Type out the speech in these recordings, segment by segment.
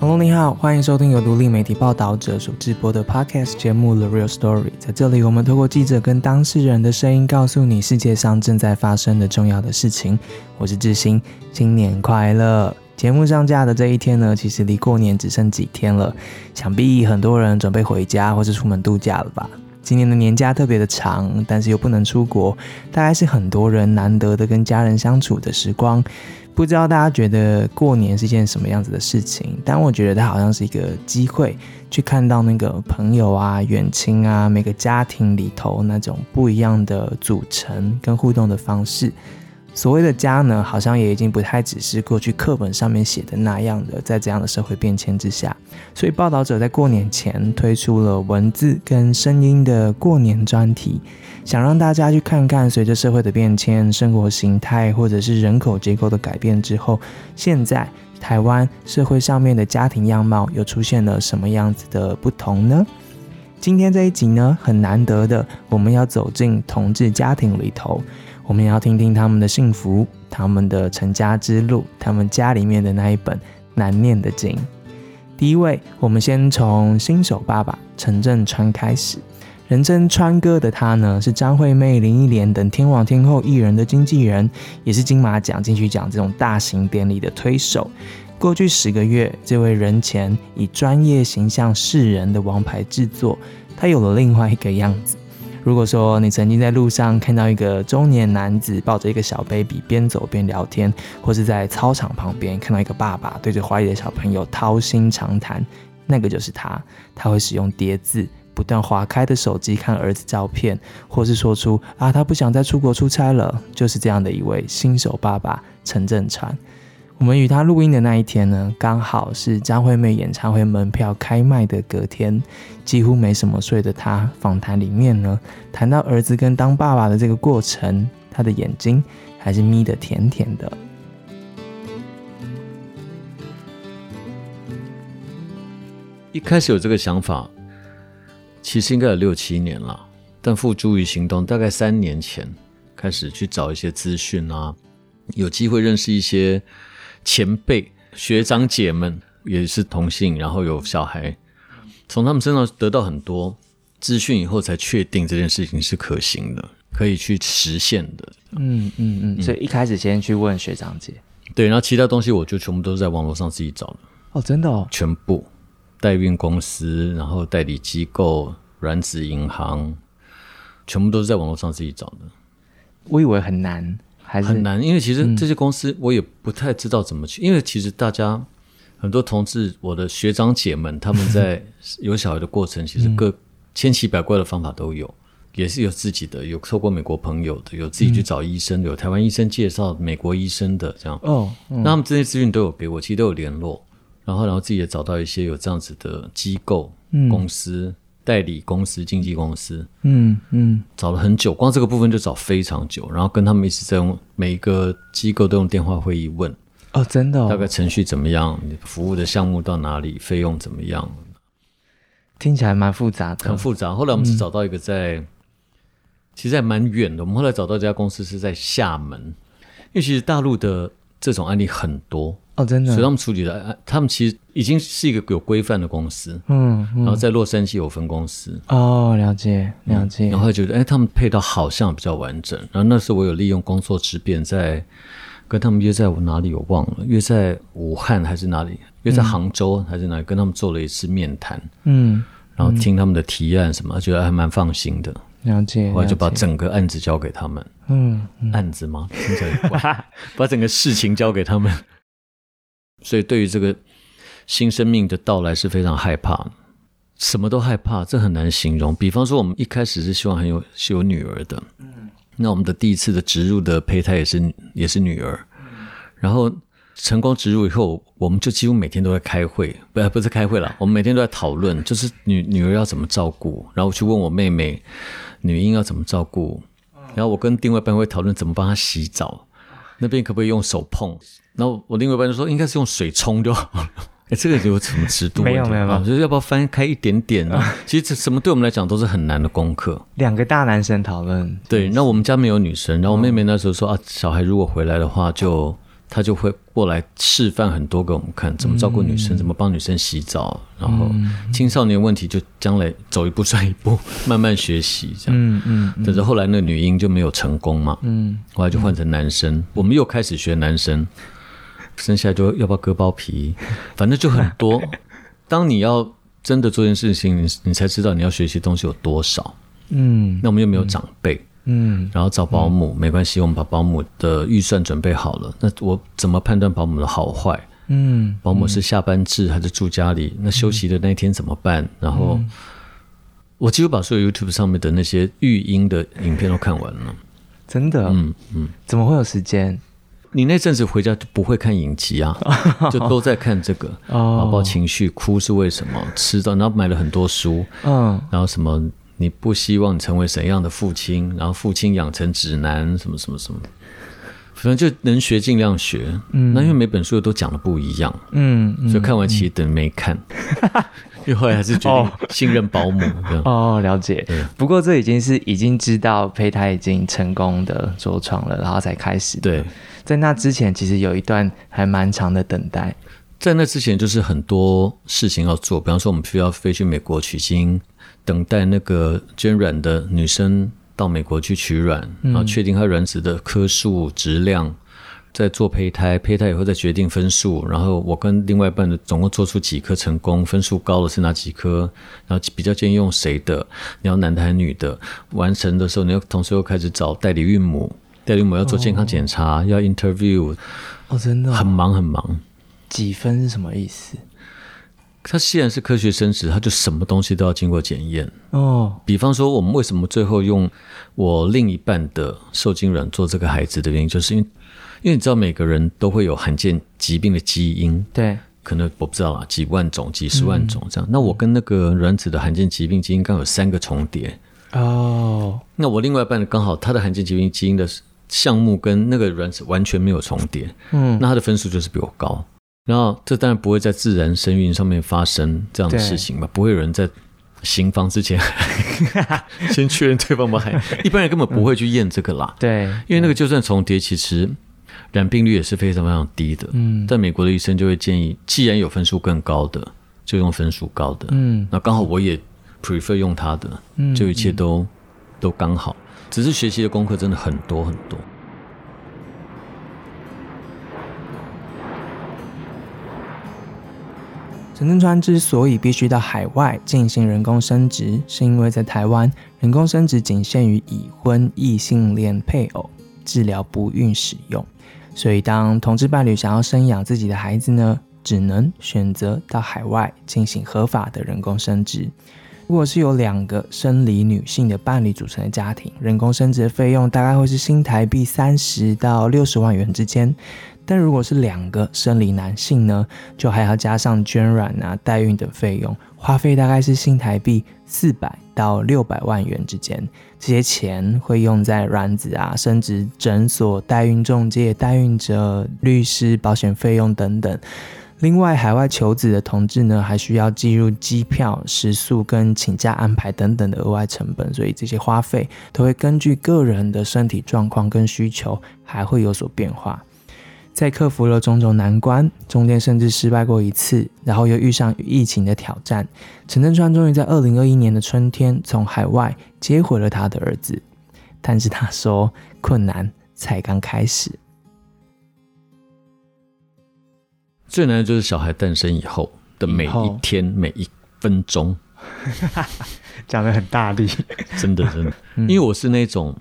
Hello，你好，欢迎收听由独立媒体报道者所直播的 Podcast 节目《The Real Story》。在这里，我们透过记者跟当事人的声音，告诉你世界上正在发生的重要的事情。我是志兴，新年快乐！节目上架的这一天呢，其实离过年只剩几天了，想必很多人准备回家或是出门度假了吧？今年的年假特别的长，但是又不能出国，大概是很多人难得的跟家人相处的时光。不知道大家觉得过年是一件什么样子的事情？但我觉得它好像是一个机会，去看到那个朋友啊、远亲啊，每个家庭里头那种不一样的组成跟互动的方式。所谓的家呢，好像也已经不太只是过去课本上面写的那样的。在这样的社会变迁之下，所以报道者在过年前推出了文字跟声音的过年专题，想让大家去看看，随着社会的变迁、生活形态或者是人口结构的改变之后，现在台湾社会上面的家庭样貌又出现了什么样子的不同呢？今天这一集呢，很难得的，我们要走进同志家庭里头。我们要听听他们的幸福，他们的成家之路，他们家里面的那一本难念的经。第一位，我们先从新手爸爸陈振川开始。人称川哥的他呢，是张惠妹、林忆莲等天王天后艺人的经纪人，也是金马奖、金曲奖这种大型典礼的推手。过去十个月，这位人前以专业形象示人的王牌制作，他有了另外一个样子。如果说你曾经在路上看到一个中年男子抱着一个小 baby 边走边聊天，或是在操场旁边看到一个爸爸对着怀里的小朋友掏心长谈，那个就是他。他会使用叠字，不断划开的手机看儿子照片，或是说出啊他不想再出国出差了。就是这样的一位新手爸爸陈振川。我们与他录音的那一天呢，刚好是张惠妹演唱会门票开卖的隔天，几乎没什么睡的他，访谈里面呢，谈到儿子跟当爸爸的这个过程，他的眼睛还是眯得甜甜的。一开始有这个想法，其实应该有六七年了，但付诸于行动，大概三年前开始去找一些资讯啊，有机会认识一些。前辈、学长姐们也是同性，然后有小孩，从他们身上得到很多资讯以后，才确定这件事情是可行的，可以去实现的。嗯嗯嗯。所以一开始先去问学长姐，对，然后其他东西我就全部都是在网络上自己找的。哦，真的哦，全部代孕公司，然后代理机构、卵子银行，全部都是在网络上自己找的。我以为很难。很难，因为其实这些公司我也不太知道怎么去。因为其实大家很多同志，我的学长姐们，他们在 有小孩的过程，其实各千奇百怪的方法都有，也是有自己的，有透过美国朋友的，有自己去找医生的，有台湾医生介绍美国医生的这样。哦，那他们这些资讯都有给我，其实都有联络，然后然后自己也找到一些有这样子的机构公司。代理公司、经纪公司，嗯嗯，找了很久，光这个部分就找非常久，然后跟他们一直在用每一个机构都用电话会议问，哦，真的，大概程序怎么样，服务的项目到哪里，费用怎么样，听起来蛮复杂的，很复杂。后来我们是找到一个在，其实还蛮远的，我们后来找到这家公司是在厦门，因为其实大陆的这种案例很多。哦，真的，所以他们处理的，他们其实已经是一个有规范的公司，嗯，然后在洛杉矶有分公司，哦，了解，了解，然后觉得，哎，他们配套好像比较完整，然后那时候我有利用工作之便，在跟他们约在我哪里我忘了，约在武汉还是哪里，约在杭州还是哪里，跟他们做了一次面谈，嗯，然后听他们的提案什么，觉得还蛮放心的，了解，后来就把整个案子交给他们，嗯，案子吗？听起来 把整个事情交给他们。所以，对于这个新生命的到来是非常害怕，什么都害怕，这很难形容。比方说，我们一开始是希望很有是有女儿的，嗯，那我们的第一次的植入的胚胎也是也是女儿，然后成功植入以后，我们就几乎每天都在开会，不不是开会了，我们每天都在讨论，就是女女儿要怎么照顾，然后去问我妹妹女婴要怎么照顾，然后我跟另外一半会讨论怎么帮她洗澡，那边可不可以用手碰。然后我另外一半就说，应该是用水冲就 好了。哎，这个有什么尺度？没有没有没有，就是要不要翻开一点点啊？其实这什么对我们来讲都是很难的功课。两个大男生讨论。对，那我们家没有女生，然后我妹妹那时候说啊，小孩如果回来的话，就他就会过来示范很多给我们看，怎么照顾女生，怎么帮女生洗澡，然后青少年问题就将来走一步算一步，慢慢学习这样。嗯嗯。但是后来那女婴就没有成功嘛，嗯，后来就换成男生，我们又开始学男生，生下来就要不要割包皮，反正就很多。当你要真的做件事情，你你才知道你要学习东西有多少。嗯，那我们又没有长辈。嗯，然后找保姆没关系，我们把保姆的预算准备好了。那我怎么判断保姆的好坏？嗯，保姆是下班制还是住家里？那休息的那天怎么办？然后我几乎把所有 YouTube 上面的那些育婴的影片都看完了。真的？嗯嗯。怎么会有时间？你那阵子回家就不会看影集啊？就都在看这个。宝宝情绪哭是为什么？吃到然后买了很多书。嗯。然后什么？你不希望成为怎样的父亲？然后父亲养成指南什么什么什么，反正就能学尽量学。嗯，那因为每本书都讲的不一样，嗯，所以看完其实等于没看。因为还是决定信任保姆。哦，了解。不过这已经是已经知道胚胎已经成功的着床了，然后才开始。对，在那之前其实有一段还蛮长的等待。在那之前就是很多事情要做，比方说我们需要飞去美国取经。等待那个捐卵的女生到美国去取卵，然后确定她卵子的颗数、质量，再做胚胎，胚胎以后再决定分数。然后我跟另外一半的总共做出几颗成功，分数高的是哪几颗？然后比较建议用谁的？你要男的还是女的？完成的时候，你要同时又开始找代理孕母，代理孕母要做健康检查，要 interview。哦，真的很忙很忙。几分是什么意思？它既然是科学生殖，它就什么东西都要经过检验哦。比方说，我们为什么最后用我另一半的受精卵做这个孩子的原因，就是因为，因为你知道每个人都会有罕见疾病的基因，对，可能我不知道啊，几万种、几十万种这样。那我跟那个卵子的罕见疾病基因刚好有三个重叠哦。那我另外一半刚好他的罕见疾病基因的项目跟那个卵子完全没有重叠，嗯，那他的分数就是比我高。然后，这当然不会在自然生育上面发生这样的事情吧？不会有人在行房之前 先确认对方不还 一般人根本不会去验这个啦。对，因为那个就算重叠，其实染病率也是非常非常低的。嗯，在美国的医生就会建议，既然有分数更高的，就用分数高的。嗯，那刚好我也 prefer 用他的，就一切都都刚好。只是学习的功课真的很多很多。陈振川之所以必须到海外进行人工生殖，是因为在台湾人工生殖仅限于已婚异性恋配偶治疗不孕使用，所以当同志伴侣想要生养自己的孩子呢，只能选择到海外进行合法的人工生殖。如果是有两个生理女性的伴侣组成的家庭，人工生殖的费用大概会是新台币三十到六十万元之间。但如果是两个生理男性呢，就还要加上捐卵啊、代孕等费用，花费大概是新台币四百到六百万元之间。这些钱会用在卵子啊、生殖诊所、代孕中介、代孕者、律师、保险费用等等。另外，海外求子的同志呢，还需要计入机票、食宿跟请假安排等等的额外成本，所以这些花费都会根据个人的身体状况跟需求，还会有所变化。在克服了种种难关，中间甚至失败过一次，然后又遇上疫情的挑战，陈振川终于在二零二一年的春天从海外接回了他的儿子。但是他说，困难才刚开始。最难的就是小孩诞生以后的每一天每一分钟，讲的很大力，真的真的，因为我是那种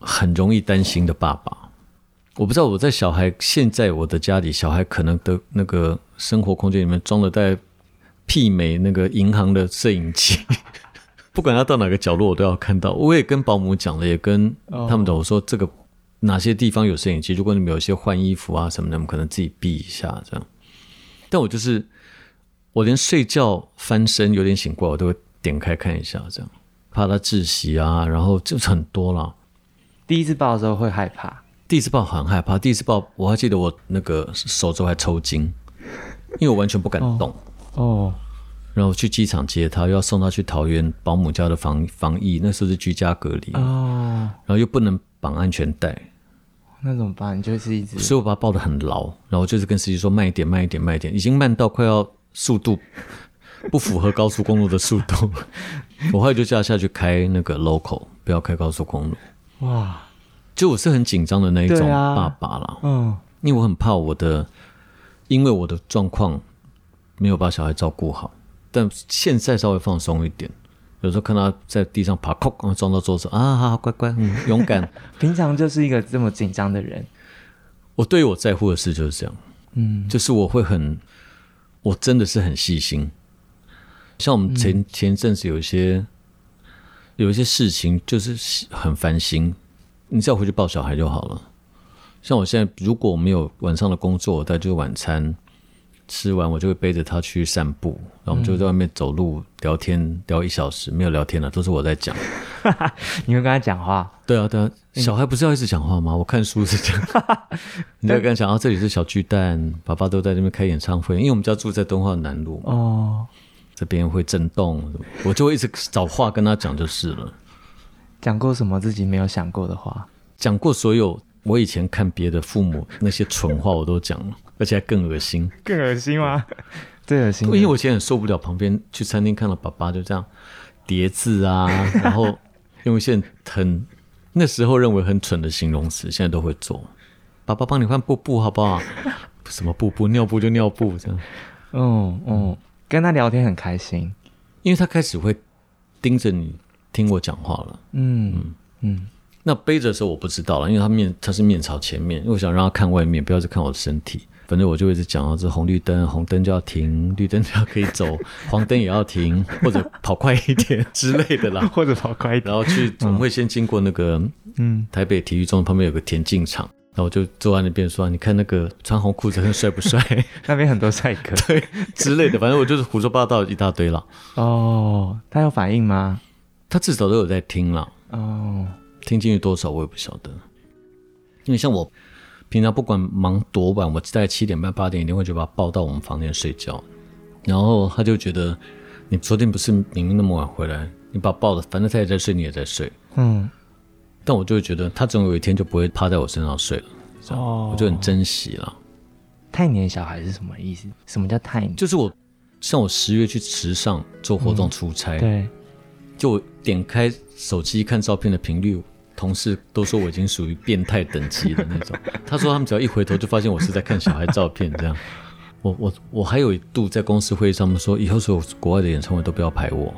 很容易担心的爸爸。我不知道我在小孩现在我的家里，小孩可能的那个生活空间里面装了带媲美那个银行的摄影机，不管他到哪个角落，我都要看到。我也跟保姆讲了，也跟他们讲，我说这个哪些地方有摄影机，如果你们有些换衣服啊什么的，我们可能自己避一下这样。但我就是我连睡觉翻身有点醒过来，我都会点开看一下，这样怕他窒息啊，然后就是很多了。第一次抱的时候会害怕。第一次抱很害怕，第一次抱我还记得我那个手肘还抽筋，因为我完全不敢动。哦，然后去机场接他，又要送他去桃园保姆家的防防疫，那时候是居家隔离。哦，然后又不能绑安全带，那怎么办？你就是一直，所以我把他抱得很牢，然后就是跟司机说慢一点，慢一点，慢一点，已经慢到快要速度 不符合高速公路的速度。我后来就叫他下去开那个 local，不要开高速公路。哇，就我是很紧张的那一种爸爸啦。嗯，因为我很怕我的，因为我的状况没有把小孩照顾好，但现在稍微放松一点。有时候看他在地上爬，哐，然后撞到桌子啊，好好乖乖，嗯，勇敢。平常就是一个这么紧张的人。我对于我在乎的事就是这样，嗯，就是我会很，我真的是很细心。像我们前前阵子有一些有一些事情，就是很烦心，你只要回去抱小孩就好了。像我现在，如果我没有晚上的工作，我带就晚餐。吃完我就会背着他去散步，然后我们就在外面走路聊天聊一小时，没有聊天了，都是我在讲。你会跟他讲话？对啊，对啊，小孩不是要一直讲话吗？我看书是这样。你在跟他讲啊，这里是小巨蛋，爸爸都在那边开演唱会，因为我们家住在敦化南路哦，这边会震动，我就会一直找话跟他讲就是了。讲过什么自己没有想过的话？讲过所有我以前看别的父母那些蠢话，我都讲了。而且还更恶心，更恶心吗？最恶心，因为我以前很受不了旁边去餐厅看到爸爸就这样叠字啊，然后用一些很那时候认为很蠢的形容词，现在都会做。爸爸帮你换布布好不好？什么布布？尿布就尿布这样。嗯嗯，跟他聊天很开心，因为他开始会盯着你听我讲话了。嗯嗯嗯。那背着的时候我不知道了，因为他面他是面朝前面，因为我想让他看外面，不要只看我的身体。反正我就一直讲啊，这红绿灯，红灯就要停，绿灯就要可以走，黄灯也要停，或者跑快一点之类的啦，或者跑快一点。然后去，我们会先经过那个，嗯，台北体育中旁边有个田径场，然后我就坐在那边说，你看那个穿红裤子很帅不帅？那边很多帅哥，对之类的。反正我就是胡说八道一大堆了。哦，他有反应吗？他至少都有在听了。哦，听进去多少我也不晓得，因为像我。平常不管忙多晚，我在七点半八点一定会就把他抱到我们房间睡觉，然后他就觉得你昨天不是明明那么晚回来，你把抱着，反正他也在睡，你也在睡，嗯，但我就会觉得他总有一天就不会趴在我身上睡了，哦，我就很珍惜了。太黏小孩是什么意思？什么叫太黏？就是我像我十月去池上做活动出差，对，就点开手机看照片的频率。同事都说我已经属于变态等级的那种。他说他们只要一回头就发现我是在看小孩照片，这样。我我我还有一度在公司会议上面说，以后所有国外的演唱会都不要排我。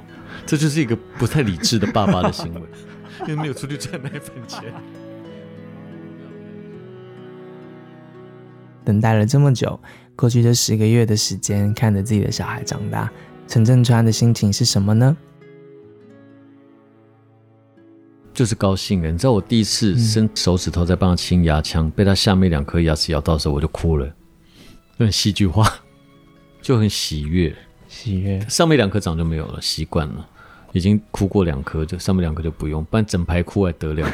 这就是一个不太理智的爸爸的行为，因为没有出去赚那份钱。等待了这么久，过去这十个月的时间，看着自己的小孩长大，陈振川的心情是什么呢？就是高兴的，你知道我第一次伸手指头在帮他清牙腔，被他下面两颗牙齿咬到的时候，我就哭了，很戏剧化，就很喜悦，喜悦。上面两颗长就没有了，习惯了，已经哭过两颗，就上面两颗就不用，不然整排哭还得了。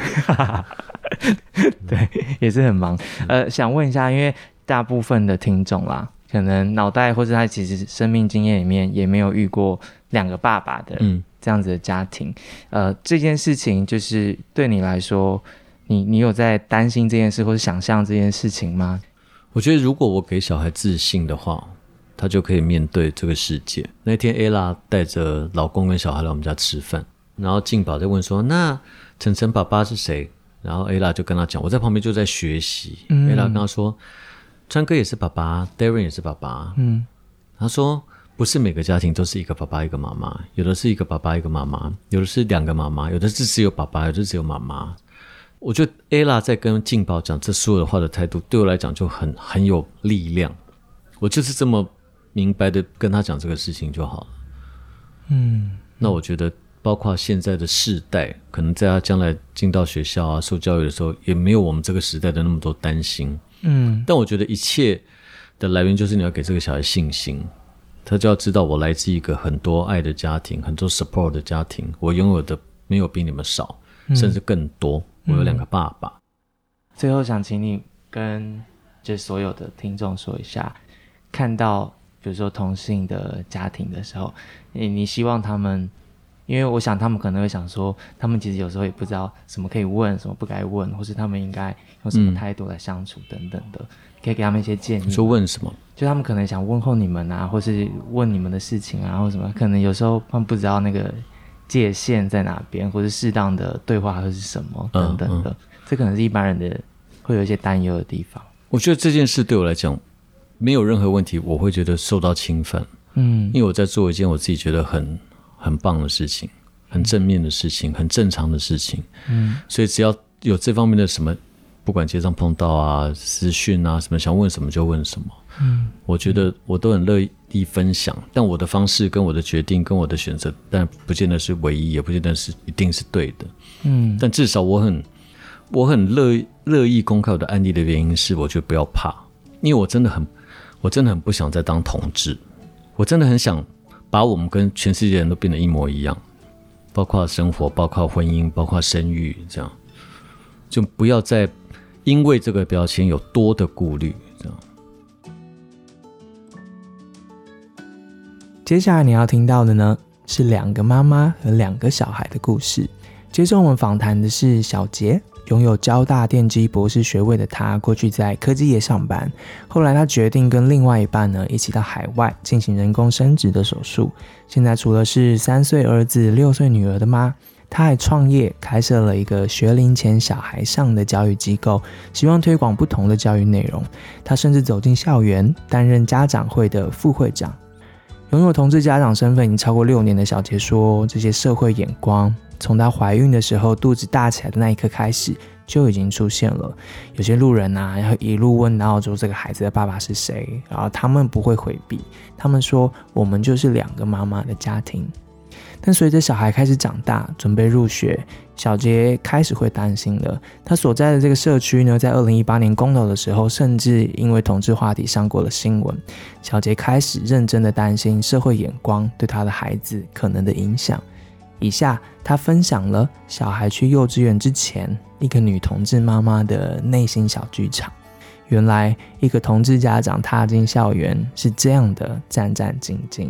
对，也是很忙。呃，想问一下，因为大部分的听众啦，可能脑袋或者他其实生命经验里面也没有遇过两个爸爸的，嗯。这样子的家庭，呃，这件事情就是对你来说，你你有在担心这件事或者想象这件事情吗？我觉得如果我给小孩自信的话，他就可以面对这个世界。那天 ella 带着老公跟小孩来我们家吃饭，然后静宝在问说：“那晨晨爸爸是谁？”然后 ella 就跟他讲，我在旁边就在学习。ella 跟他说：“川哥也是爸爸，Darren 也是爸爸。”嗯，他说。不是每个家庭都是一个爸爸一个妈妈，有的是一个爸爸一个妈妈，有的是两个妈妈，有的是只有爸爸，有的只有妈妈。我觉得 ella 在跟静宝讲这所有的话的态度，对我来讲就很很有力量。我就是这么明白的跟他讲这个事情就好了。嗯，那我觉得包括现在的世代，可能在他将来进到学校啊受教育的时候，也没有我们这个时代的那么多担心。嗯，但我觉得一切的来源就是你要给这个小孩信心。他就要知道，我来自一个很多爱的家庭，很多 support 的家庭。我拥有的没有比你们少，甚至更多。我有两个爸爸。最后想请你跟这所有的听众说一下，看到比如说同性的家庭的时候，你你希望他们因为我想他们可能会想说，他们其实有时候也不知道什么可以问，什么不该问，或是他们应该用什么态度来相处等等的，可以给他们一些建议。说问什么？就他们可能想问候你们啊，或是问你们的事情啊，或什么，可能有时候他们不知道那个界限在哪边，或是适当的对话会是什么等等的，这可能是一般人的会有一些担忧的地方。我觉得这件事对我来讲没有任何问题，我会觉得受到侵犯。嗯，因为我在做一件我自己觉得很。很棒的事情，很正面的事情，很正常的事情。嗯，所以只要有这方面的什么，不管街上碰到啊、私讯啊什么，想问什么就问什么。嗯，我觉得我都很乐意分享，但我的方式、跟我的决定、跟我的选择，但不见得是唯一，也不见得是一定是对的。嗯，但至少我很我很乐乐意公开我的案例的原因是，我觉得不要怕，因为我真的很我真的很不想再当同志，我真的很想。把我们跟全世界人都变得一模一样，包括生活，包括婚姻，包括生育，这样就不要再因为这个标签有多的顾虑。这样，接下来你要听到的呢，是两个妈妈和两个小孩的故事。接着我们访谈的是小杰。拥有交大电机博士学位的他，过去在科技业上班。后来他决定跟另外一半呢，一起到海外进行人工生殖的手术。现在除了是三岁儿子、六岁女儿的妈，他还创业开设了一个学龄前小孩上的教育机构，希望推广不同的教育内容。他甚至走进校园，担任家长会的副会长。拥有同志家长身份已经超过六年的小杰说：“这些社会眼光。”从她怀孕的时候，肚子大起来的那一刻开始，就已经出现了。有些路人呐，然后一路问到说这个孩子的爸爸是谁，然后他们不会回避，他们说我们就是两个妈妈的家庭。但随着小孩开始长大，准备入学，小杰开始会担心了。他所在的这个社区呢，在二零一八年公投的时候，甚至因为同志话题上过了新闻。小杰开始认真的担心社会眼光对他的孩子可能的影响。以下，他分享了小孩去幼稚园之前，一个女同志妈妈的内心小剧场。原来，一个同志家长踏进校园是这样的战战兢兢。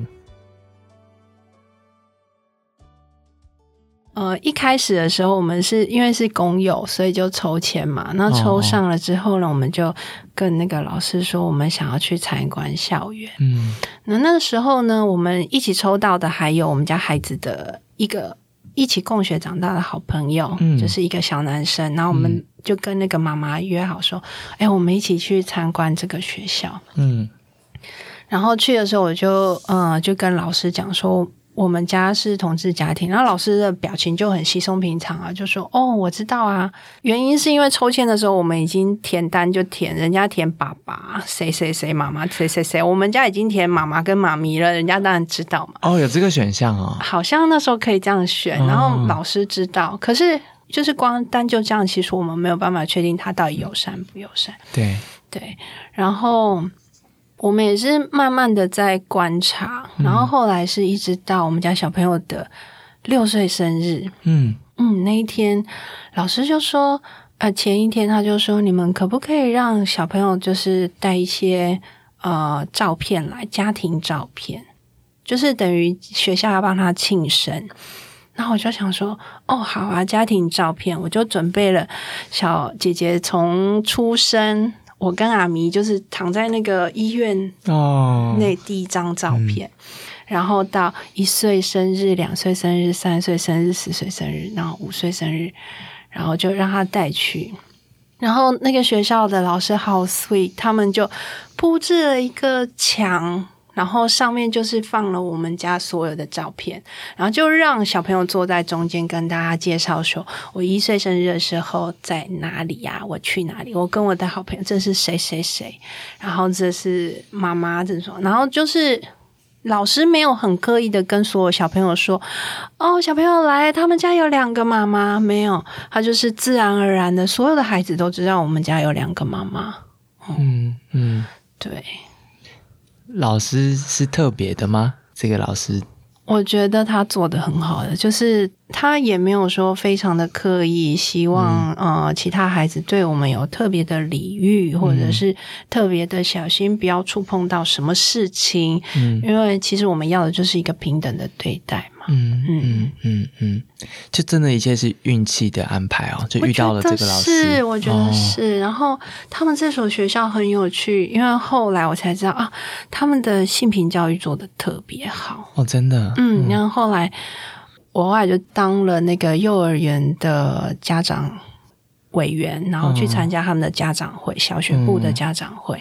呃，一开始的时候，我们是因为是工友，所以就抽签嘛。那抽上了之后呢，我们就跟那个老师说，我们想要去参观校园。嗯，那那个时候呢，我们一起抽到的还有我们家孩子的一个一起共学长大的好朋友，就是一个小男生。然后我们就跟那个妈妈约好说，哎，我们一起去参观这个学校。嗯，然后去的时候，我就嗯，就跟老师讲说。我们家是同志家庭，然后老师的表情就很稀松平常啊，就说：“哦，我知道啊，原因是因为抽签的时候我们已经填单就填，人家填爸爸谁谁谁，妈妈谁谁谁，我们家已经填妈妈跟妈咪了，人家当然知道嘛。”哦，有这个选项哦，好像那时候可以这样选，然后老师知道，可是就是光单就这样，其实我们没有办法确定他到底友善不友善。对对，然后。我们也是慢慢的在观察，然后后来是一直到我们家小朋友的六岁生日，嗯嗯，那一天老师就说，呃，前一天他就说，你们可不可以让小朋友就是带一些呃照片来，家庭照片，就是等于学校要帮他庆生。然后我就想说，哦，好啊，家庭照片，我就准备了小姐姐从出生。我跟阿咪就是躺在那个医院哦，那第一张照片，然后到一岁生日、两岁生日、三岁生日、四岁生日，然后五岁生日，然后就让他带去。然后那个学校的老师好 sweet，他们就布置了一个墙。然后上面就是放了我们家所有的照片，然后就让小朋友坐在中间跟大家介绍说：“我一岁生日的时候在哪里呀？我去哪里？我跟我的好朋友，这是谁谁谁？然后这是妈妈这种。然后就是老师没有很刻意的跟所有小朋友说：‘哦，小朋友来，他们家有两个妈妈。’没有，他就是自然而然的，所有的孩子都知道我们家有两个妈妈。嗯嗯，对。”老师是特别的吗？这个老师，我觉得他做的很好的，就是他也没有说非常的刻意，希望呃其他孩子对我们有特别的礼遇，或者是特别的小心，不要触碰到什么事情。嗯，因为其实我们要的就是一个平等的对待嘛。嗯嗯嗯嗯，就真的一切是运气的安排哦，就遇到了这个老师，是我觉得是。然后他们这所学校很有趣，因为后来我才知道啊，他们的性平教育做的特别好哦，真的。嗯，然后后来。我后来就当了那个幼儿园的家长委员，然后去参加他们的家长会，小学部的家长会。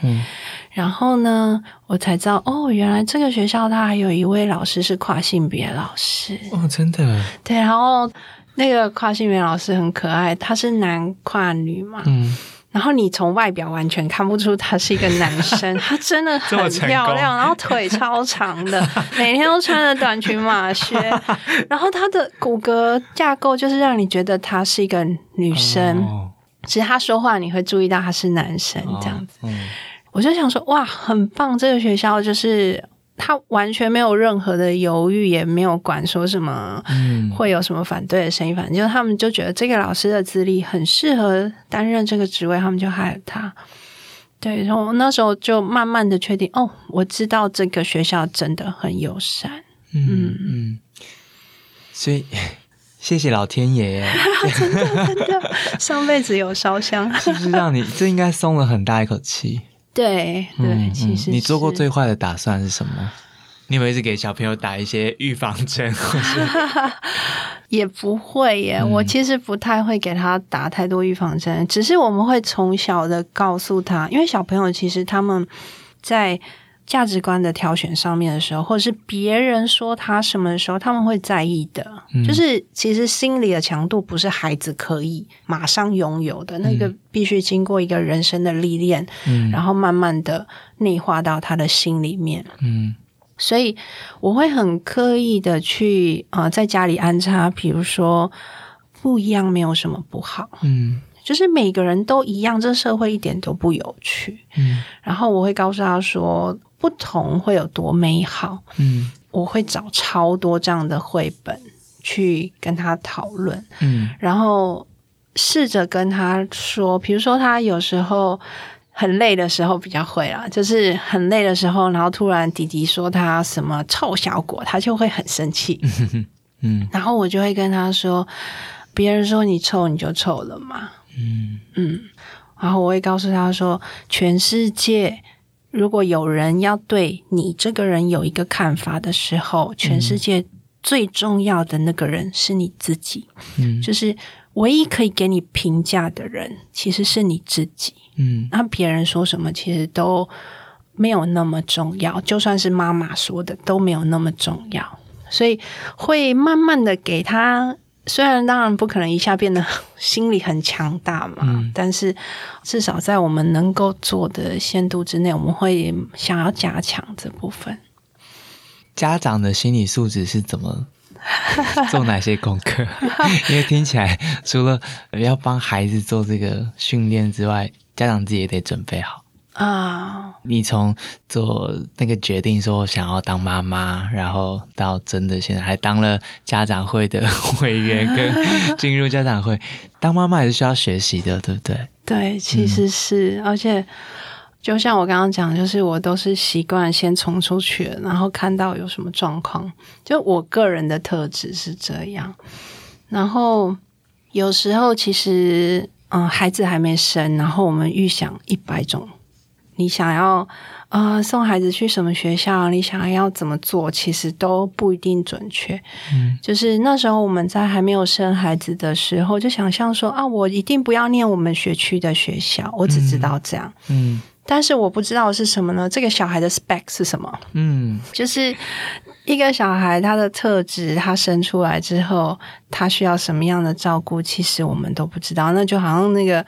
然后呢，我才知道哦，原来这个学校它还有一位老师是跨性别老师哦，真的。对，然后那个跨性别老师很可爱，他是男跨女嘛。嗯。然后你从外表完全看不出他是一个男生，他真的很漂亮，然后腿超长的，每天都穿着短裙马靴，然后他的骨骼架构就是让你觉得他是一个女生，其实他说话你会注意到他是男生这样子。我就想说，哇，很棒！这个学校就是。他完全没有任何的犹豫，也没有管说什么会有什么反对的声音，反正就他们就觉得这个老师的资历很适合担任这个职位，他们就害了他。对，然后那时候就慢慢的确定，哦，我知道这个学校真的很友善。嗯嗯，所以 谢谢老天爷，真 的真的，上辈子有烧香，是不是让你这应该松了很大一口气？对对，其实你做过最坏的打算是什么？你有一直给小朋友打一些预防针，也不会耶。我其实不太会给他打太多预防针，只是我们会从小的告诉他，因为小朋友其实他们在。价值观的挑选上面的时候，或者是别人说他什么的时候，他们会在意的。就是其实心理的强度不是孩子可以马上拥有的，那个必须经过一个人生的历练，然后慢慢的内化到他的心里面。嗯，所以我会很刻意的去啊，在家里安插，比如说不一样，没有什么不好。嗯。就是每个人都一样，这社会一点都不有趣。嗯，然后我会告诉他说，不同会有多美好。嗯，我会找超多这样的绘本去跟他讨论。嗯，然后试着跟他说，比如说他有时候很累的时候比较会啊，就是很累的时候，然后突然弟弟说他什么臭小果，他就会很生气。嗯，然后我就会跟他说，别人说你臭，你就臭了嘛。嗯嗯，然后我会告诉他说，全世界如果有人要对你这个人有一个看法的时候，全世界最重要的那个人是你自己。嗯，就是唯一可以给你评价的人，其实是你自己。嗯，那别人说什么，其实都没有那么重要，就算是妈妈说的都没有那么重要，所以会慢慢的给他。虽然当然不可能一下变得 心理很强大嘛，但是至少在我们能够做的限度之内，我们会想要加强这部分。家长的心理素质是怎么 做哪些功课？因为听起来除了要帮孩子做这个训练之外，家长自己也得准备好。啊！你从做那个决定说想要当妈妈，然后到真的现在还当了家长会的委员，跟进入家长会，当妈妈也是需要学习的，对不对？对，其实是，而且就像我刚刚讲，就是我都是习惯先冲出去，然后看到有什么状况，就我个人的特质是这样。然后有时候其实，嗯，孩子还没生，然后我们预想一百种。你想要啊送孩子去什么学校？你想要怎么做？其实都不一定准确。嗯，就是那时候我们在还没有生孩子的时候，就想象说啊，我一定不要念我们学区的学校。我只知道这样。嗯，但是我不知道是什么呢？这个小孩的 spec 是什么？嗯，就是一个小孩他的特质，他生出来之后，他需要什么样的照顾？其实我们都不知道。那就好像那个。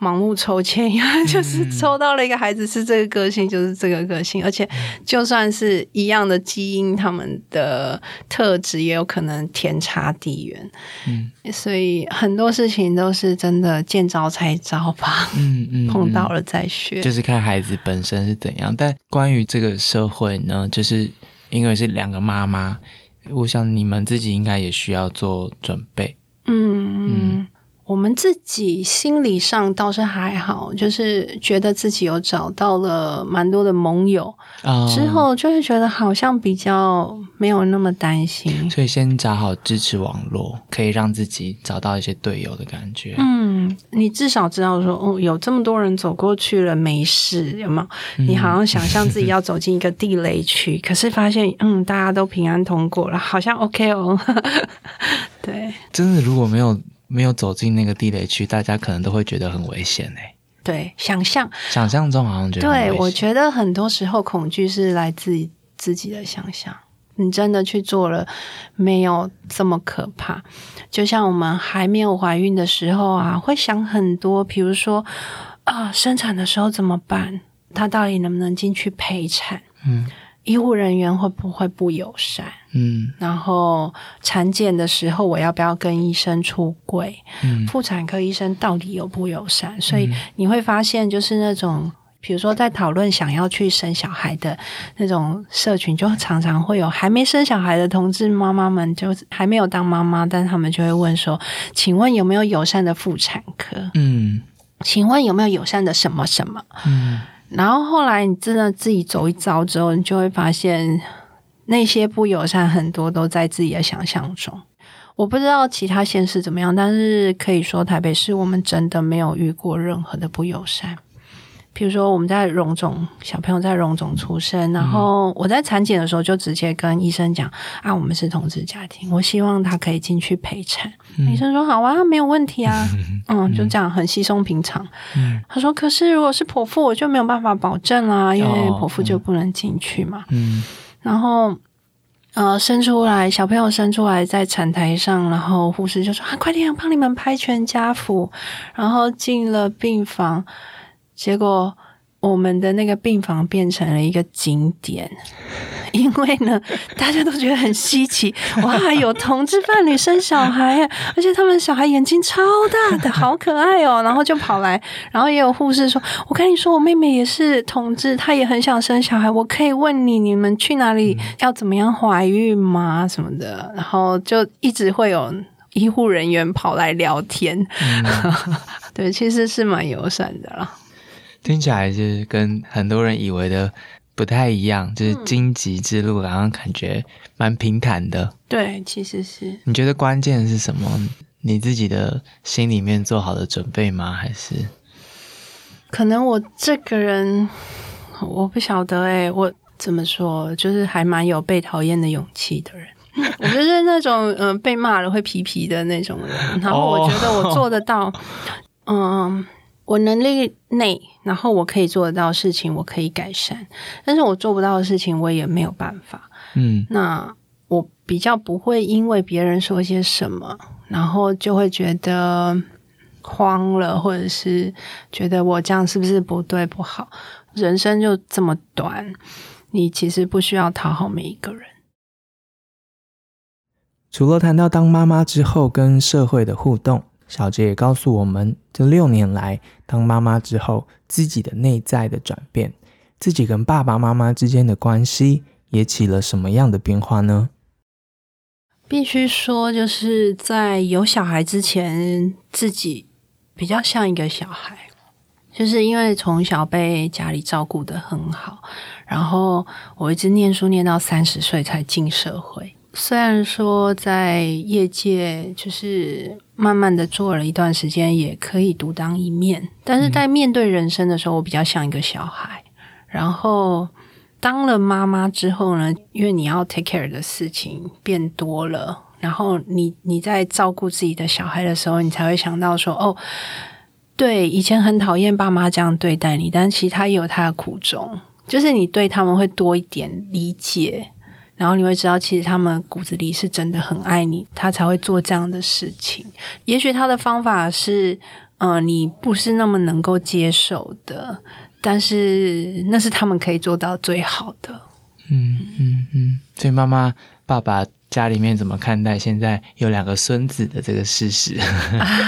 盲目抽签，就是抽到了一个孩子是这个个性，就是这个个性，而且就算是一样的基因，他们的特质也有可能天差地远。嗯，所以很多事情都是真的见招拆招吧。嗯嗯，碰到了再学，就是看孩子本身是怎样。但关于这个社会呢，就是因为是两个妈妈。我想你们自己应该也需要做准备。嗯嗯。我们自己心理上倒是还好，就是觉得自己有找到了蛮多的盟友，之后就会觉得好像比较没有那么担心。所以先找好支持网络，可以让自己找到一些队友的感觉。嗯，你至少知道说，哦，有这么多人走过去了，没事，有没有？你好像想象自己要走进一个地雷区，可是发现，嗯，大家都平安通过了，好像 OK 哦。对，真的如果没有。没有走进那个地雷区，大家可能都会觉得很危险哎。对，想象，想象中好像觉得。对，我觉得很多时候恐惧是来自自己的想象。你真的去做了，没有这么可怕。就像我们还没有怀孕的时候啊，会想很多，比如说啊，生产的时候怎么办？他到底能不能进去陪产？嗯。医护人员会不会不友善？嗯，然后产检的时候我要不要跟医生出柜？嗯，妇产科医生到底有不友善？所以你会发现，就是那种，比如说在讨论想要去生小孩的那种社群，就常常会有还没生小孩的同志妈妈们，就还没有当妈妈，但他们就会问说：“请问有没有友善的妇产科？”嗯，请问有没有友善的什么什么？嗯。然后后来你真的自己走一遭之后，你就会发现那些不友善很多都在自己的想象中。我不知道其他县市怎么样，但是可以说台北市我们真的没有遇过任何的不友善。比如说，我们在荣总小朋友在荣总出生，然后我在产检的时候就直接跟医生讲啊，我们是同志家庭，我希望他可以进去陪产。医生说好啊，没有问题啊，嗯，就这样很稀松平常。他说，可是如果是剖腹，我就没有办法保证啦，因为剖腹就不能进去嘛。嗯，然后呃，生出来小朋友生出来在产台上，然后护士就说啊，快点帮你们拍全家福，然后进了病房。结果，我们的那个病房变成了一个景点，因为呢，大家都觉得很稀奇，哇，有同志伴侣生小孩，而且他们小孩眼睛超大的，好可爱哦。然后就跑来，然后也有护士说：“我跟你说，我妹妹也是同志，她也很想生小孩，我可以问你，你们去哪里要怎么样怀孕吗？什么的。”然后就一直会有医护人员跑来聊天，对，其实是蛮友善的了。听起来就是跟很多人以为的不太一样，就是荆棘之路，然后感觉蛮平坦的。对，其实是。你觉得关键是什么？你自己的心里面做好的准备吗？还是？可能我这个人，我不晓得哎，我怎么说，就是还蛮有被讨厌的勇气的人。我就是那种嗯，被骂了会皮皮的那种人。然后我觉得我做得到，嗯。我能力内，然后我可以做得到事情，我可以改善，但是我做不到的事情，我也没有办法。嗯，那我比较不会因为别人说些什么，然后就会觉得慌了，或者是觉得我这样是不是不对不好？人生就这么短，你其实不需要讨好每一个人。除了谈到当妈妈之后跟社会的互动。小杰也告诉我们，这六年来当妈妈之后，自己的内在的转变，自己跟爸爸妈妈之间的关系也起了什么样的变化呢？必须说，就是在有小孩之前，自己比较像一个小孩，就是因为从小被家里照顾的很好，然后我一直念书念到三十岁才进社会。虽然说在业界就是慢慢的做了一段时间，也可以独当一面，但是在面对人生的时候，我比较像一个小孩。然后当了妈妈之后呢，因为你要 take care 的事情变多了，然后你你在照顾自己的小孩的时候，你才会想到说，哦，对，以前很讨厌爸妈这样对待你，但其实他也有他的苦衷，就是你对他们会多一点理解。然后你会知道，其实他们骨子里是真的很爱你，他才会做这样的事情。也许他的方法是，嗯，你不是那么能够接受的，但是那是他们可以做到最好的。嗯嗯嗯。所以妈妈、爸爸家里面怎么看待现在有两个孙子的这个事实？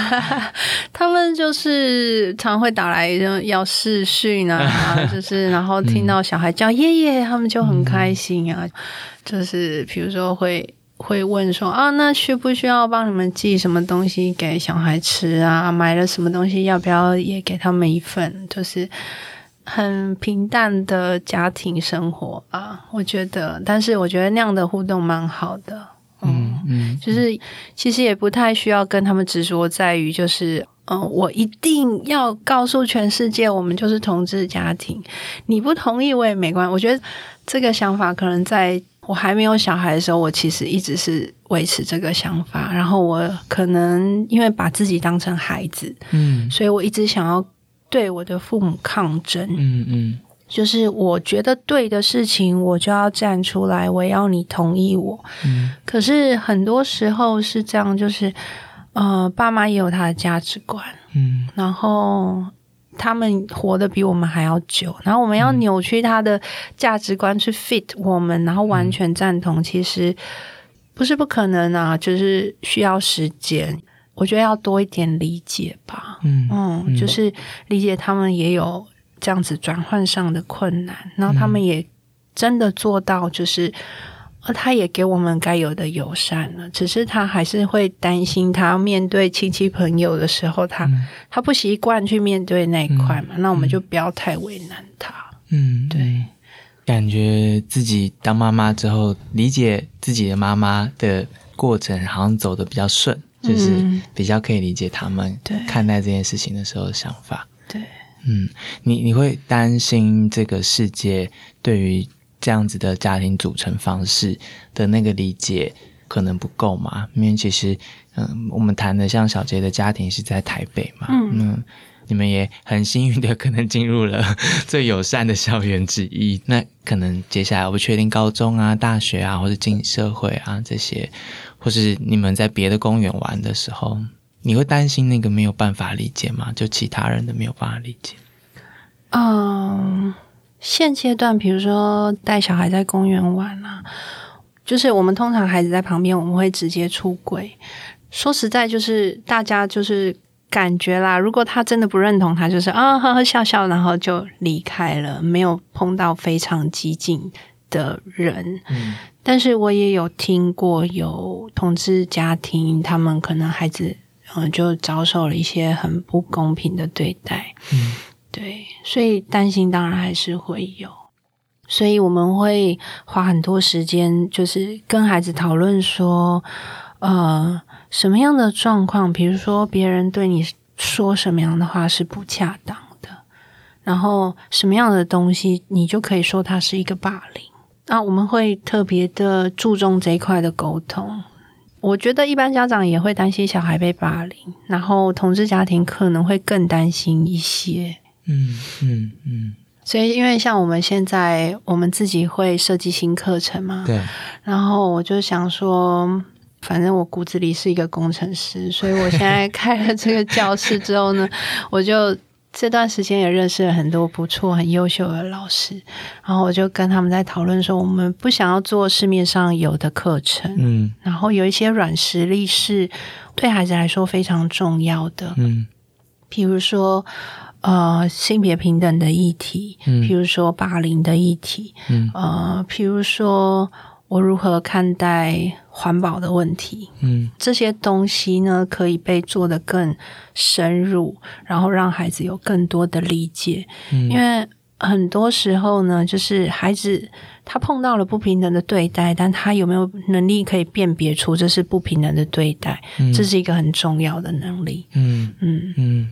他们就是常会打来要视讯啊，就是然后听到小孩叫爷爷，他们就很开心啊。就是比如说会会问说啊，那需不需要帮你们寄什么东西给小孩吃啊？买了什么东西要不要也给他们一份？就是很平淡的家庭生活啊，我觉得。但是我觉得那样的互动蛮好的，嗯嗯，就是其实也不太需要跟他们执着在于就是。嗯，我一定要告诉全世界，我们就是同志家庭。你不同意我也没关系。我觉得这个想法可能在我还没有小孩的时候，我其实一直是维持这个想法。然后我可能因为把自己当成孩子，嗯，所以我一直想要对我的父母抗争。嗯嗯，就是我觉得对的事情，我就要站出来，我要你同意我。嗯，可是很多时候是这样，就是。呃，爸妈也有他的价值观，嗯，然后他们活得比我们还要久，然后我们要扭曲他的价值观去 fit 我们，然后完全赞同，其实不是不可能啊，就是需要时间。我觉得要多一点理解吧，嗯嗯，就是理解他们也有这样子转换上的困难，然后他们也真的做到，就是。而他也给我们该有的友善了，只是他还是会担心，他面对亲戚朋友的时候，他他不习惯去面对那一块嘛，那我们就不要太为难他。嗯，对，感觉自己当妈妈之后，理解自己的妈妈的过程，好像走的比较顺，就是比较可以理解他们看待这件事情的时候的想法。对，嗯，你你会担心这个世界对于。这样子的家庭组成方式的那个理解可能不够吗？因为其实，嗯，我们谈的像小杰的家庭是在台北嘛，嗯，你们也很幸运的可能进入了 最友善的校园之一。那可能接下来我不确定高中啊、大学啊，或者进社会啊这些，或是你们在别的公园玩的时候，你会担心那个没有办法理解吗？就其他人的没有办法理解？嗯。现阶段，比如说带小孩在公园玩啊，就是我们通常孩子在旁边，我们会直接出轨。说实在，就是大家就是感觉啦，如果他真的不认同，他就是啊呵呵笑笑，然后就离开了，没有碰到非常激进的人。嗯，但是我也有听过有同志家庭，他们可能孩子嗯就遭受了一些很不公平的对待。嗯。对，所以担心当然还是会有，所以我们会花很多时间，就是跟孩子讨论说，呃，什么样的状况，比如说别人对你说什么样的话是不恰当的，然后什么样的东西你就可以说它是一个霸凌。那我们会特别的注重这一块的沟通。我觉得一般家长也会担心小孩被霸凌，然后同志家庭可能会更担心一些。嗯嗯嗯，所以因为像我们现在，我们自己会设计新课程嘛，对。然后我就想说，反正我骨子里是一个工程师，所以我现在 开了这个教室之后呢，我就这段时间也认识了很多不错、很优秀的老师。然后我就跟他们在讨论说，我们不想要做市面上有的课程，嗯。然后有一些软实力是对孩子来说非常重要的，嗯，比如说。呃，性别平等的议题，嗯，譬如说霸凌的议题，嗯，呃，譬如说我如何看待环保的问题，嗯，这些东西呢，可以被做得更深入，然后让孩子有更多的理解，嗯，因为。很多时候呢，就是孩子他碰到了不平等的对待，但他有没有能力可以辨别出这是不平等的对待？这是一个很重要的能力。嗯。嗯。嗯，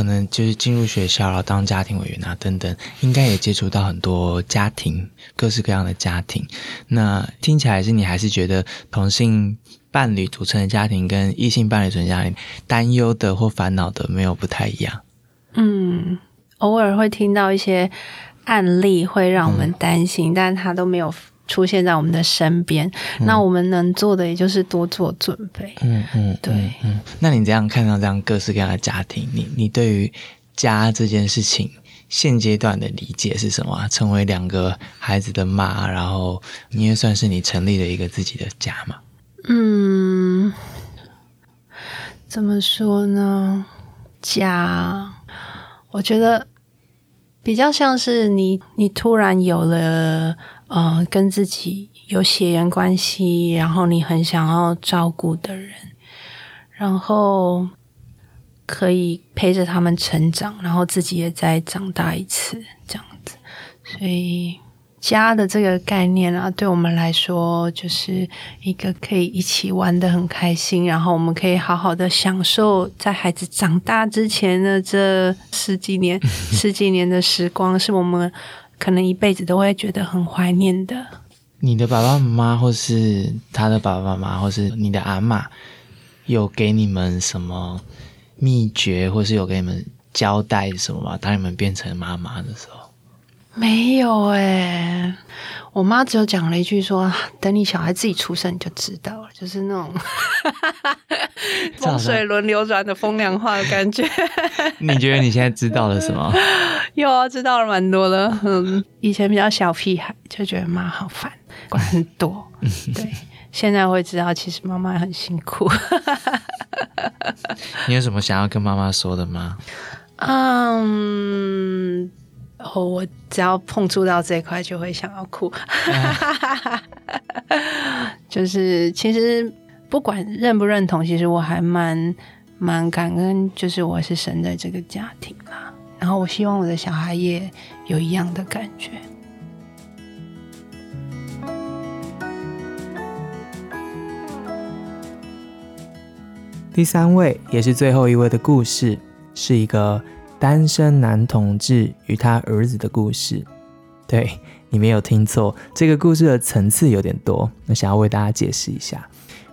可能就是进入学校了，当家庭委员啊等等，应该也接触到很多家庭，各式各样的家庭。那听起来是你还是觉得同性伴侣组成的家庭跟异性伴侣组成家庭担忧的或烦恼的没有不太一样？嗯。偶尔会听到一些案例，会让我们担心，但他都没有出现在我们的身边。那我们能做的，也就是多做准备。嗯嗯，对。嗯，那你这样看到这样各式各样的家庭，你你对于家这件事情现阶段的理解是什么？成为两个孩子的妈，然后你也算是你成立了一个自己的家嘛？嗯，怎么说呢？家，我觉得。比较像是你，你突然有了，呃，跟自己有血缘关系，然后你很想要照顾的人，然后可以陪着他们成长，然后自己也再长大一次，这样子。所以家的这个概念啊，对我们来说就是一个可以一起玩的很开心，然后我们可以好好的享受在孩子长大之前的这十几年、十几年的时光，是我们可能一辈子都会觉得很怀念的。你的爸爸妈妈，或是他的爸爸妈妈，或是你的阿妈，有给你们什么秘诀，或是有给你们交代什么吗？当你们变成妈妈的时候，没有哎，我妈只有讲了一句说：“等你小孩自己出生，你就知道了。”就是那种 风水轮流转的风凉话的感觉。你觉得你现在知道了什么？有啊，知道了蛮多的。嗯，以前比较小屁孩，就觉得妈好烦。管很多，对，现在会知道其实妈妈很辛苦。你有什么想要跟妈妈说的吗？嗯，然后，我只要碰触到这一块就会想要哭。就是其实不管认不认同，其实我还蛮蛮感恩，就是我是生在这个家庭啦。然后我希望我的小孩也有一样的感觉。第三位也是最后一位的故事，是一个单身男同志与他儿子的故事。对你没有听错，这个故事的层次有点多。那想要为大家解释一下，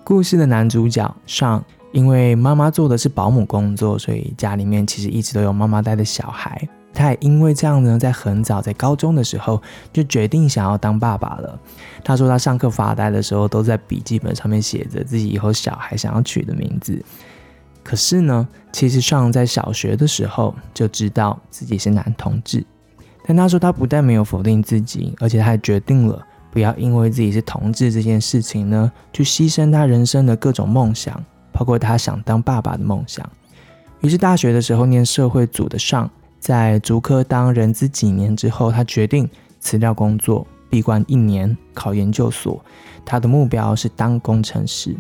故事的男主角上，因为妈妈做的是保姆工作，所以家里面其实一直都有妈妈带的小孩。他也因为这样呢，在很早在高中的时候就决定想要当爸爸了。他说他上课发呆的时候，都在笔记本上面写着自己以后小孩想要取的名字。可是呢，其实上在小学的时候就知道自己是男同志。但他说他不但没有否定自己，而且他还决定了不要因为自己是同志这件事情呢，去牺牲他人生的各种梦想，包括他想当爸爸的梦想。于是大学的时候念社会组的上。在竹科当人资几年之后，他决定辞掉工作，闭关一年考研究所。他的目标是当工程师，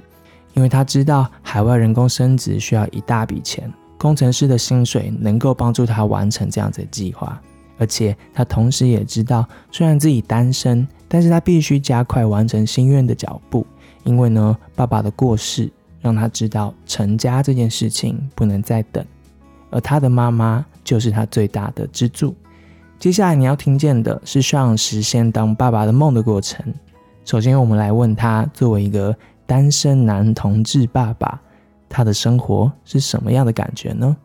因为他知道海外人工升职需要一大笔钱，工程师的薪水能够帮助他完成这样子的计划。而且他同时也知道，虽然自己单身，但是他必须加快完成心愿的脚步，因为呢，爸爸的过世让他知道成家这件事情不能再等。而他的妈妈就是他最大的支柱。接下来你要听见的是上实现当爸爸的梦的过程。首先，我们来问他，作为一个单身男同志爸爸，他的生活是什么样的感觉呢？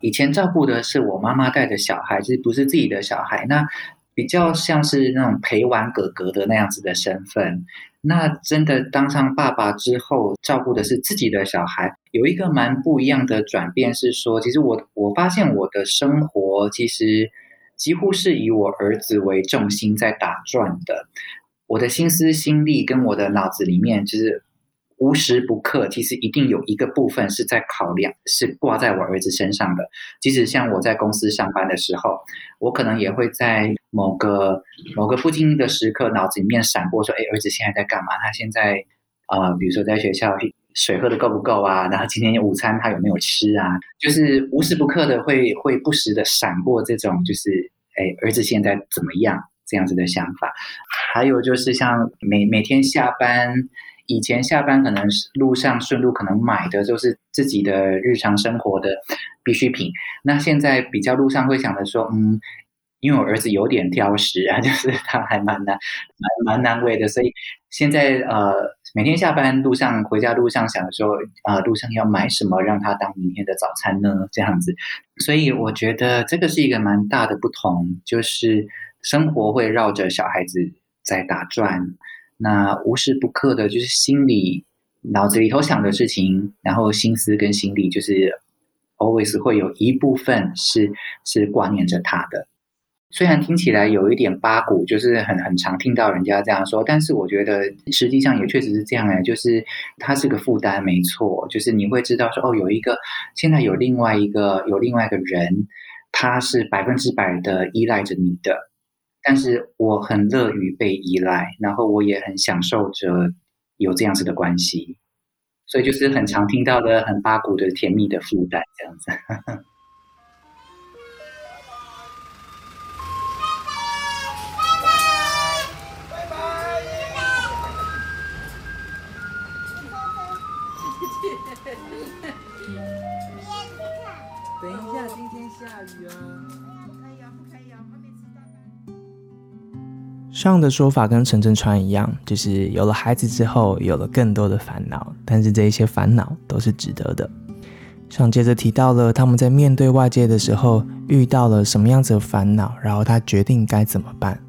以前照顾的是我妈妈带的小孩，其实不是自己的小孩，那比较像是那种陪玩哥哥的那样子的身份。那真的当上爸爸之后，照顾的是自己的小孩，有一个蛮不一样的转变，是说，其实我我发现我的生活其实几乎是以我儿子为重心在打转的，我的心思心力跟我的脑子里面，就是。无时不刻，其实一定有一个部分是在考量，是挂在我儿子身上的。即使像我在公司上班的时候，我可能也会在某个某个不经意的时刻，脑子里面闪过说：“哎，儿子现在在干嘛？他现在啊，比如说在学校水喝的够不够啊？然后今天午餐他有没有吃啊？就是无时不刻的会会不时的闪过这种，就是哎，儿子现在怎么样这样子的想法。还有就是像每每天下班。以前下班可能路上顺路可能买的就是自己的日常生活的必需品，那现在比较路上会想着说，嗯，因为我儿子有点挑食啊，就是他还蛮难蛮蛮难为的，所以现在呃每天下班路上回家路上想着说，啊路上要买什么让他当明天的早餐呢？这样子，所以我觉得这个是一个蛮大的不同，就是生活会绕着小孩子在打转。那无时不刻的，就是心里、脑子里头想的事情，然后心思跟心理，就是 always 会有一部分是是挂念着他的。虽然听起来有一点八股，就是很很常听到人家这样说，但是我觉得实际上也确实是这样哎，就是他是个负担，没错，就是你会知道说，哦，有一个现在有另外一个有另外一个人，他是百分之百的依赖着你的。但是我很乐于被依赖，然后我也很享受着有这样子的关系，所以就是很常听到的很八股的甜蜜的负担这样子。上的说法跟陈振川一样，就是有了孩子之后，有了更多的烦恼，但是这一些烦恼都是值得的。上接着提到了他们在面对外界的时候遇到了什么样子的烦恼，然后他决定该怎么办。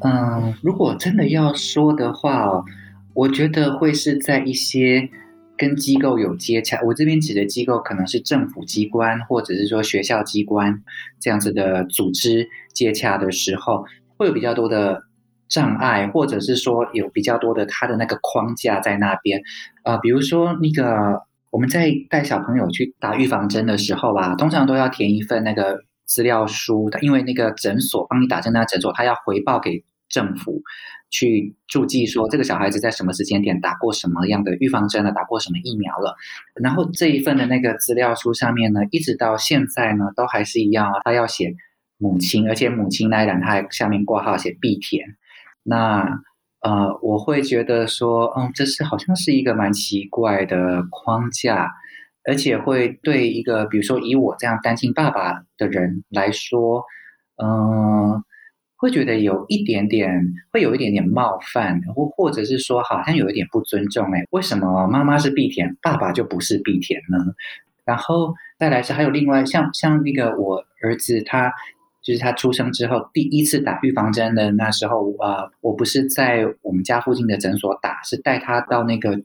嗯，如果真的要说的话，我觉得会是在一些。跟机构有接洽，我这边指的机构可能是政府机关，或者是说学校机关这样子的组织接洽的时候，会有比较多的障碍，或者是说有比较多的他的那个框架在那边。呃，比如说那个我们在带小朋友去打预防针的时候啊，通常都要填一份那个资料书，因为那个诊所帮你打针那诊所，他要回报给政府。去注记说这个小孩子在什么时间点打过什么样的预防针了，打过什么疫苗了。然后这一份的那个资料书上面呢，一直到现在呢，都还是一样啊，他要写母亲，而且母亲那一栏他还下面挂号写必填。那呃，我会觉得说，嗯，这是好像是一个蛮奇怪的框架，而且会对一个比如说以我这样单亲爸爸的人来说，嗯。会觉得有一点点，会有一点点冒犯，或或者是说好像有一点不尊重哎，为什么妈妈是必填，爸爸就不是必填呢？然后再来是还有另外像像那个我儿子他就是他出生之后第一次打预防针的那时候啊，我不是在我们家附近的诊所打，是带他到那个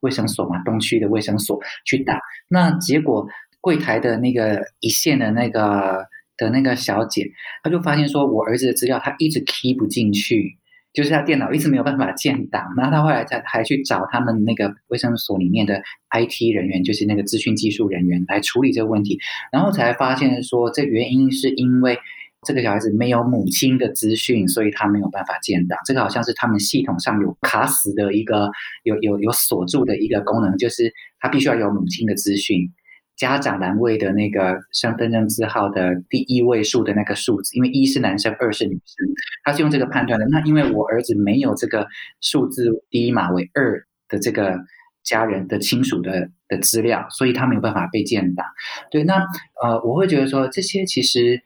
卫生所嘛，东区的卫生所去打，那结果柜台的那个一线的那个。的那个小姐，她就发现说，我儿子的资料她一直 key 不进去，就是他电脑一直没有办法建档。然后他后来才还去找他们那个卫生所里面的 IT 人员，就是那个资讯技术人员来处理这个问题。然后才发现说，这原因是因为这个小孩子没有母亲的资讯，所以他没有办法建档。这个好像是他们系统上有卡死的一个有有有锁住的一个功能，就是他必须要有母亲的资讯。家长栏位的那个身份证字号的第一位数的那个数字，因为一是男生，二是女生，他是用这个判断的。那因为我儿子没有这个数字第一码为二的这个家人的亲属的的资料，所以他没有办法被建档。对，那呃，我会觉得说这些其实，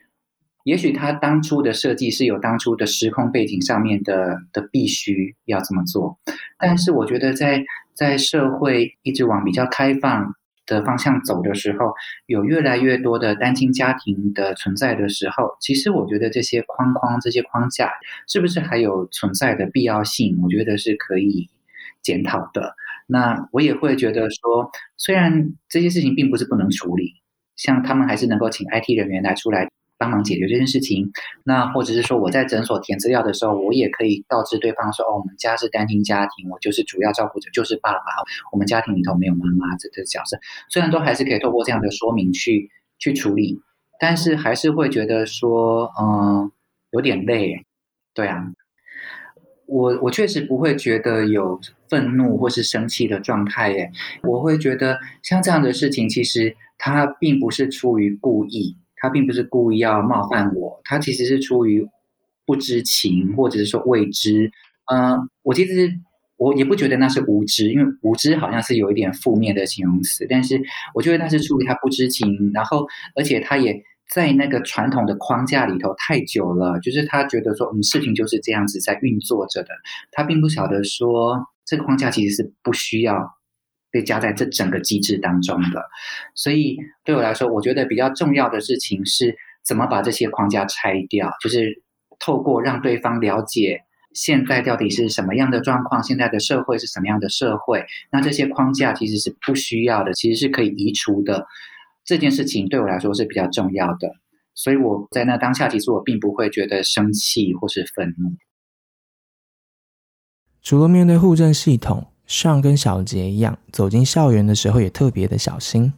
也许他当初的设计是有当初的时空背景上面的的必须要这么做，但是我觉得在在社会一直往比较开放。的方向走的时候，有越来越多的单亲家庭的存在的时候，其实我觉得这些框框、这些框架是不是还有存在的必要性？我觉得是可以检讨的。那我也会觉得说，虽然这些事情并不是不能处理，像他们还是能够请 IT 人员来出来。帮忙解决这件事情，那或者是说我在诊所填资料的时候，我也可以告知对方说：“哦，我们家是单亲家庭，我就是主要照顾者，就是爸爸，我们家庭里头没有妈妈这个角色。”虽然都还是可以透过这样的说明去去处理，但是还是会觉得说，嗯，有点累。对啊，我我确实不会觉得有愤怒或是生气的状态耶。我会觉得像这样的事情，其实它并不是出于故意。他并不是故意要冒犯我，他其实是出于不知情或者是说未知。嗯，我其实我也不觉得那是无知，因为无知好像是有一点负面的形容词。但是我觉得那是出于他不知情，然后而且他也在那个传统的框架里头太久了，就是他觉得说，嗯，事情就是这样子在运作着的。他并不晓得说，这个框架其实是不需要。被加在这整个机制当中的，所以对我来说，我觉得比较重要的事情是怎么把这些框架拆掉，就是透过让对方了解现在到底是什么样的状况，现在的社会是什么样的社会，那这些框架其实是不需要的，其实是可以移除的。这件事情对我来说是比较重要的，所以我在那当下，其实我并不会觉得生气或是愤怒。除了面对互证系统。上跟小杰一样，走进校园的时候也特别的小心。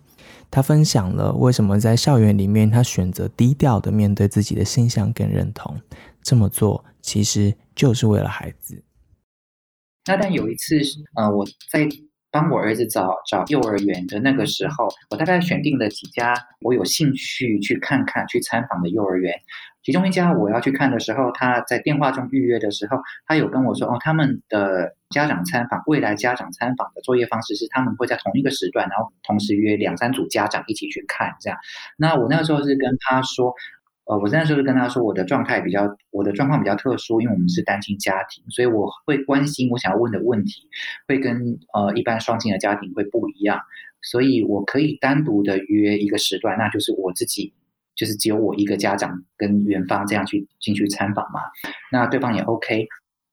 他分享了为什么在校园里面他选择低调的面对自己的形象跟认同，这么做其实就是为了孩子。那但有一次，呃，我在帮我儿子找找幼儿园的那个时候，我大概选定了几家我有兴趣去看看、去参访的幼儿园。其中一家我要去看的时候，他在电话中预约的时候，他有跟我说：“哦，他们的家长参访，未来家长参访的作业方式是他们会在同一个时段，然后同时约两三组家长一起去看。”这样，那我那时候是跟他说：“呃，我那时候是跟他说，我的状态比较，我的状况比较特殊，因为我们是单亲家庭，所以我会关心我想要问的问题，会跟呃一般双亲的家庭会不一样，所以我可以单独的约一个时段，那就是我自己。”就是只有我一个家长跟园方这样去进去参访嘛，那对方也 OK。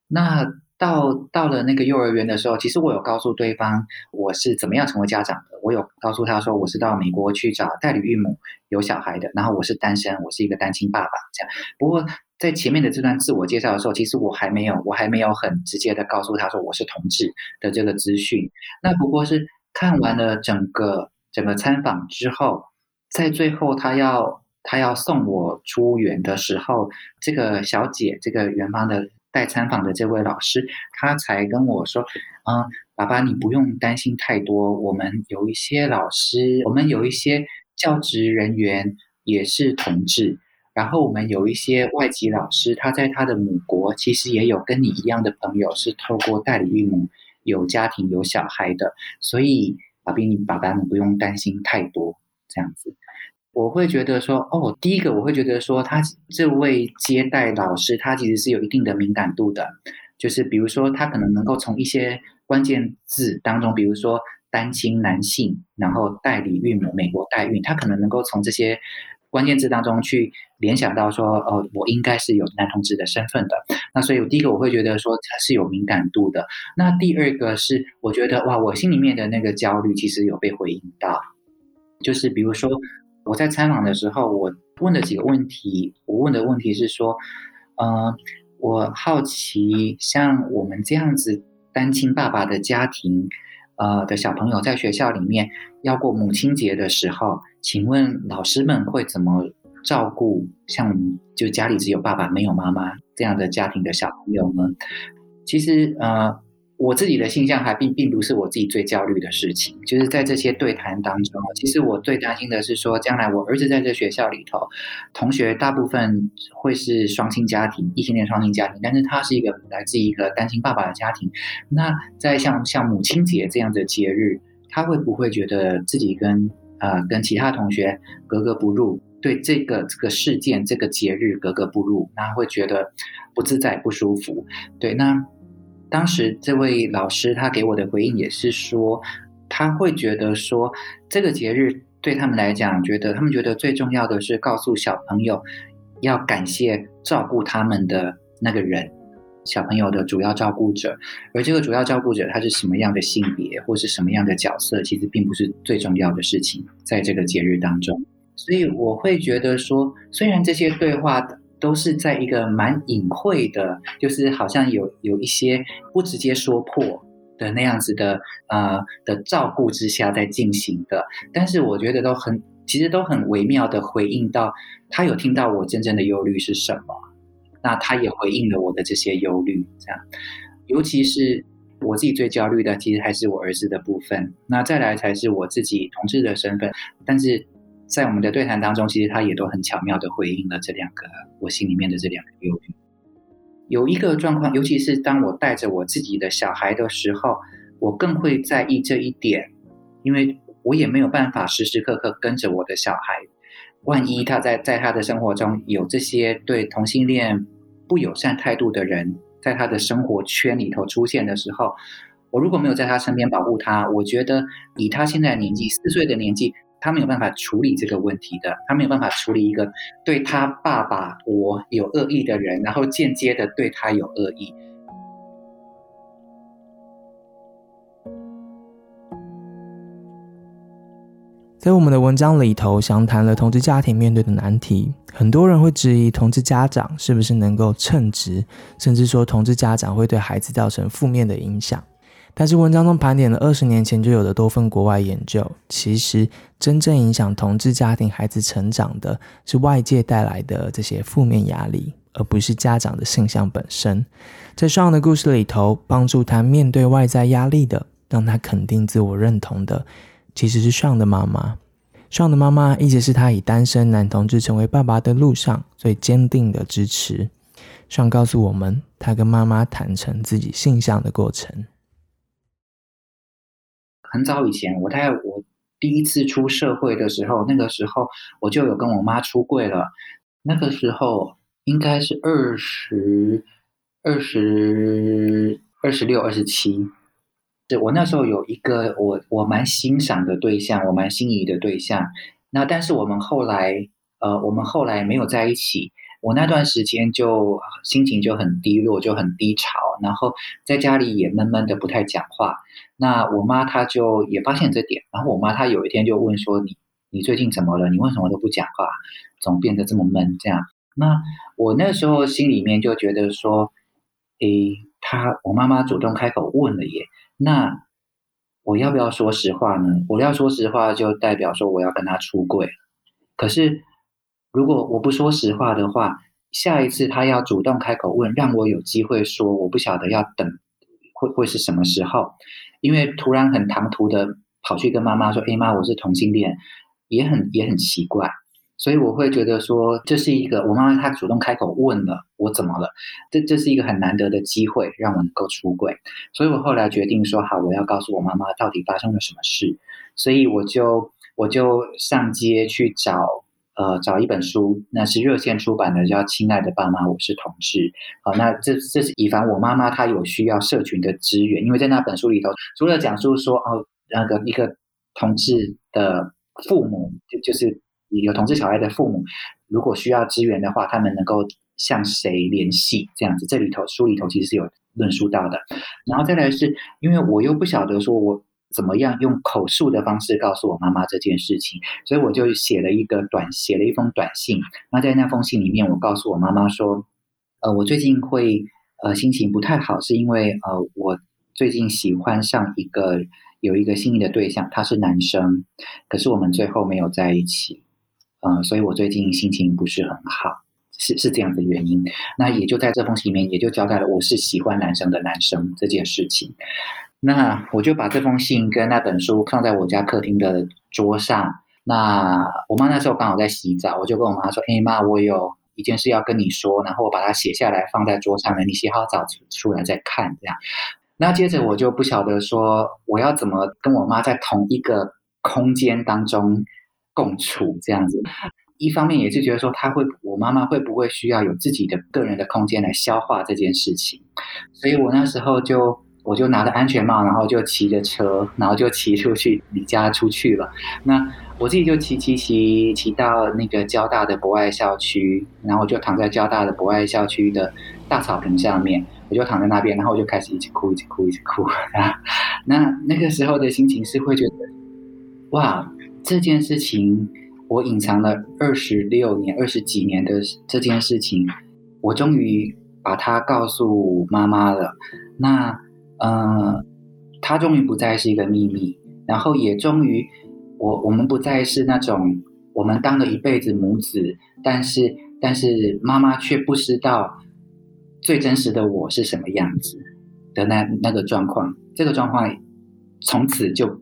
那到到了那个幼儿园的时候，其实我有告诉对方我是怎么样成为家长的。我有告诉他说我是到美国去找代理孕母有小孩的，然后我是单身，我是一个单亲爸爸这样。不过在前面的这段自我介绍的时候，其实我还没有我还没有很直接的告诉他说我是同志的这个资讯。那不过是看完了整个整个参访之后，在最后他要。他要送我出园的时候，这个小姐，这个园方的带参访的这位老师，他才跟我说：“嗯，爸爸，你不用担心太多。我们有一些老师，我们有一些教职人员也是同志，然后我们有一些外籍老师，他在他的母国其实也有跟你一样的朋友，是透过代理孕母有家庭有小孩的。所以，爸比，你爸爸，你不用担心太多，这样子。”我会觉得说，哦，第一个我会觉得说，他这位接待老师，他其实是有一定的敏感度的，就是比如说，他可能能够从一些关键字当中，比如说单亲男性，然后代理孕母、美国代孕，他可能能够从这些关键字当中去联想到说，哦，我应该是有男同志的身份的。那所以，第一个我会觉得说，他是有敏感度的。那第二个是，我觉得哇，我心里面的那个焦虑其实有被回应到，就是比如说。我在采访的时候，我问了几个问题。我问的问题是说，呃，我好奇，像我们这样子单亲爸爸的家庭，呃的小朋友在学校里面要过母亲节的时候，请问老师们会怎么照顾像就家里只有爸爸没有妈妈这样的家庭的小朋友呢？其实，呃。我自己的性向还并并不是我自己最焦虑的事情，就是在这些对谈当中，其实我最担心的是说，将来我儿子在这学校里头，同学大部分会是双亲家庭、异性恋双亲家庭，但是他是一个来自一个单亲爸爸的家庭，那在像像母亲节这样的节日，他会不会觉得自己跟呃跟其他同学格格不入？对这个这个事件、这个节日格格不入，那会觉得不自在、不舒服？对，那。当时这位老师他给我的回应也是说，他会觉得说这个节日对他们来讲，觉得他们觉得最重要的是告诉小朋友要感谢照顾他们的那个人，小朋友的主要照顾者，而这个主要照顾者他是什么样的性别或是什么样的角色，其实并不是最重要的事情，在这个节日当中，所以我会觉得说，虽然这些对话。都是在一个蛮隐晦的，就是好像有有一些不直接说破的那样子的呃的照顾之下在进行的，但是我觉得都很其实都很微妙的回应到他有听到我真正的忧虑是什么，那他也回应了我的这些忧虑，这样，尤其是我自己最焦虑的，其实还是我儿子的部分，那再来才是我自己同志的身份，但是。在我们的对谈当中，其实他也都很巧妙的回应了这两个我心里面的这两个忧虑。有一个状况，尤其是当我带着我自己的小孩的时候，我更会在意这一点，因为我也没有办法时时刻刻跟着我的小孩。万一他在在他的生活中有这些对同性恋不友善态度的人，在他的生活圈里头出现的时候，我如果没有在他身边保护他，我觉得以他现在年纪四岁的年纪。他没有办法处理这个问题的，他没有办法处理一个对他爸爸我有恶意的人，然后间接的对他有恶意。在我们的文章里头，详谈了同志家庭面对的难题。很多人会质疑同志家长是不是能够称职，甚至说同志家长会对孩子造成负面的影响。但是文章中盘点了二十年前就有的多份国外研究，其实真正影响同志家庭孩子成长的是外界带来的这些负面压力，而不是家长的性向本身。在上的故事里头，帮助他面对外在压力的，让他肯定自我认同的，其实是上的妈妈。上的妈妈一直是他以单身男同志成为爸爸的路上最坚定的支持。上告诉我们，他跟妈妈坦诚自己性向的过程。很早以前，我在我第一次出社会的时候，那个时候我就有跟我妈出柜了。那个时候应该是二十二十二十六、二十七。对我那时候有一个我我蛮欣赏的对象，我蛮心仪的对象。那但是我们后来呃，我们后来没有在一起。我那段时间就心情就很低落，就很低潮，然后在家里也闷闷的，不太讲话。那我妈她就也发现这点，然后我妈她有一天就问说：“你你最近怎么了？你为什么都不讲话，总变得这么闷？”这样，那我那时候心里面就觉得说：“诶，她我妈妈主动开口问了耶，那我要不要说实话呢？我要说实话，就代表说我要跟她出柜。可是。”如果我不说实话的话，下一次她要主动开口问，让我有机会说，我不晓得要等会会是什么时候，因为突然很唐突的跑去跟妈妈说：“哎妈，我是同性恋”，也很也很奇怪，所以我会觉得说，这是一个我妈妈她主动开口问了我怎么了，这这是一个很难得的机会，让我能够出柜，所以我后来决定说好，我要告诉我妈妈到底发生了什么事，所以我就我就上街去找。呃，找一本书，那是热线出版的，叫《亲爱的爸妈，我是同志》。好，那这这是以防我妈妈她有需要社群的资源，因为在那本书里头，除了讲述说哦，那个一个同志的父母，就就是有同志小孩的父母，如果需要资源的话，他们能够向谁联系？这样子，这里头书里头其实是有论述到的。然后再来是因为我又不晓得说我。怎么样用口述的方式告诉我妈妈这件事情？所以我就写了一个短，写了一封短信。那在那封信里面，我告诉我妈妈说：“呃，我最近会呃心情不太好，是因为呃我最近喜欢上一个有一个心仪的对象，他是男生，可是我们最后没有在一起。嗯，所以我最近心情不是很好，是是这样的原因。那也就在这封信里面，也就交代了我是喜欢男生的男生这件事情。”那我就把这封信跟那本书放在我家客厅的桌上。那我妈那时候刚好在洗澡，我就跟我妈说：“哎妈，我有一件事要跟你说。”然后我把它写下来放在桌上了，你洗好澡出出来再看。这样，那接着我就不晓得说我要怎么跟我妈在同一个空间当中共处这样子。一方面也是觉得说，她会我妈妈会不会需要有自己的个人的空间来消化这件事情？所以我那时候就。我就拿着安全帽，然后就骑着车，然后就骑出去离家出去了。那我自己就骑骑骑骑到那个交大的博爱校区，然后我就躺在交大的博爱校区的大草坪上面，我就躺在那边，然后我就开始一直哭，一直哭，一直哭。那那个时候的心情是会觉得，哇，这件事情我隐藏了二十六年、二十几年的这件事情，我终于把它告诉妈妈了。那。嗯，他终于不再是一个秘密，然后也终于，我我们不再是那种我们当了一辈子母子，但是但是妈妈却不知道最真实的我是什么样子的那那个状况，这个状况从此就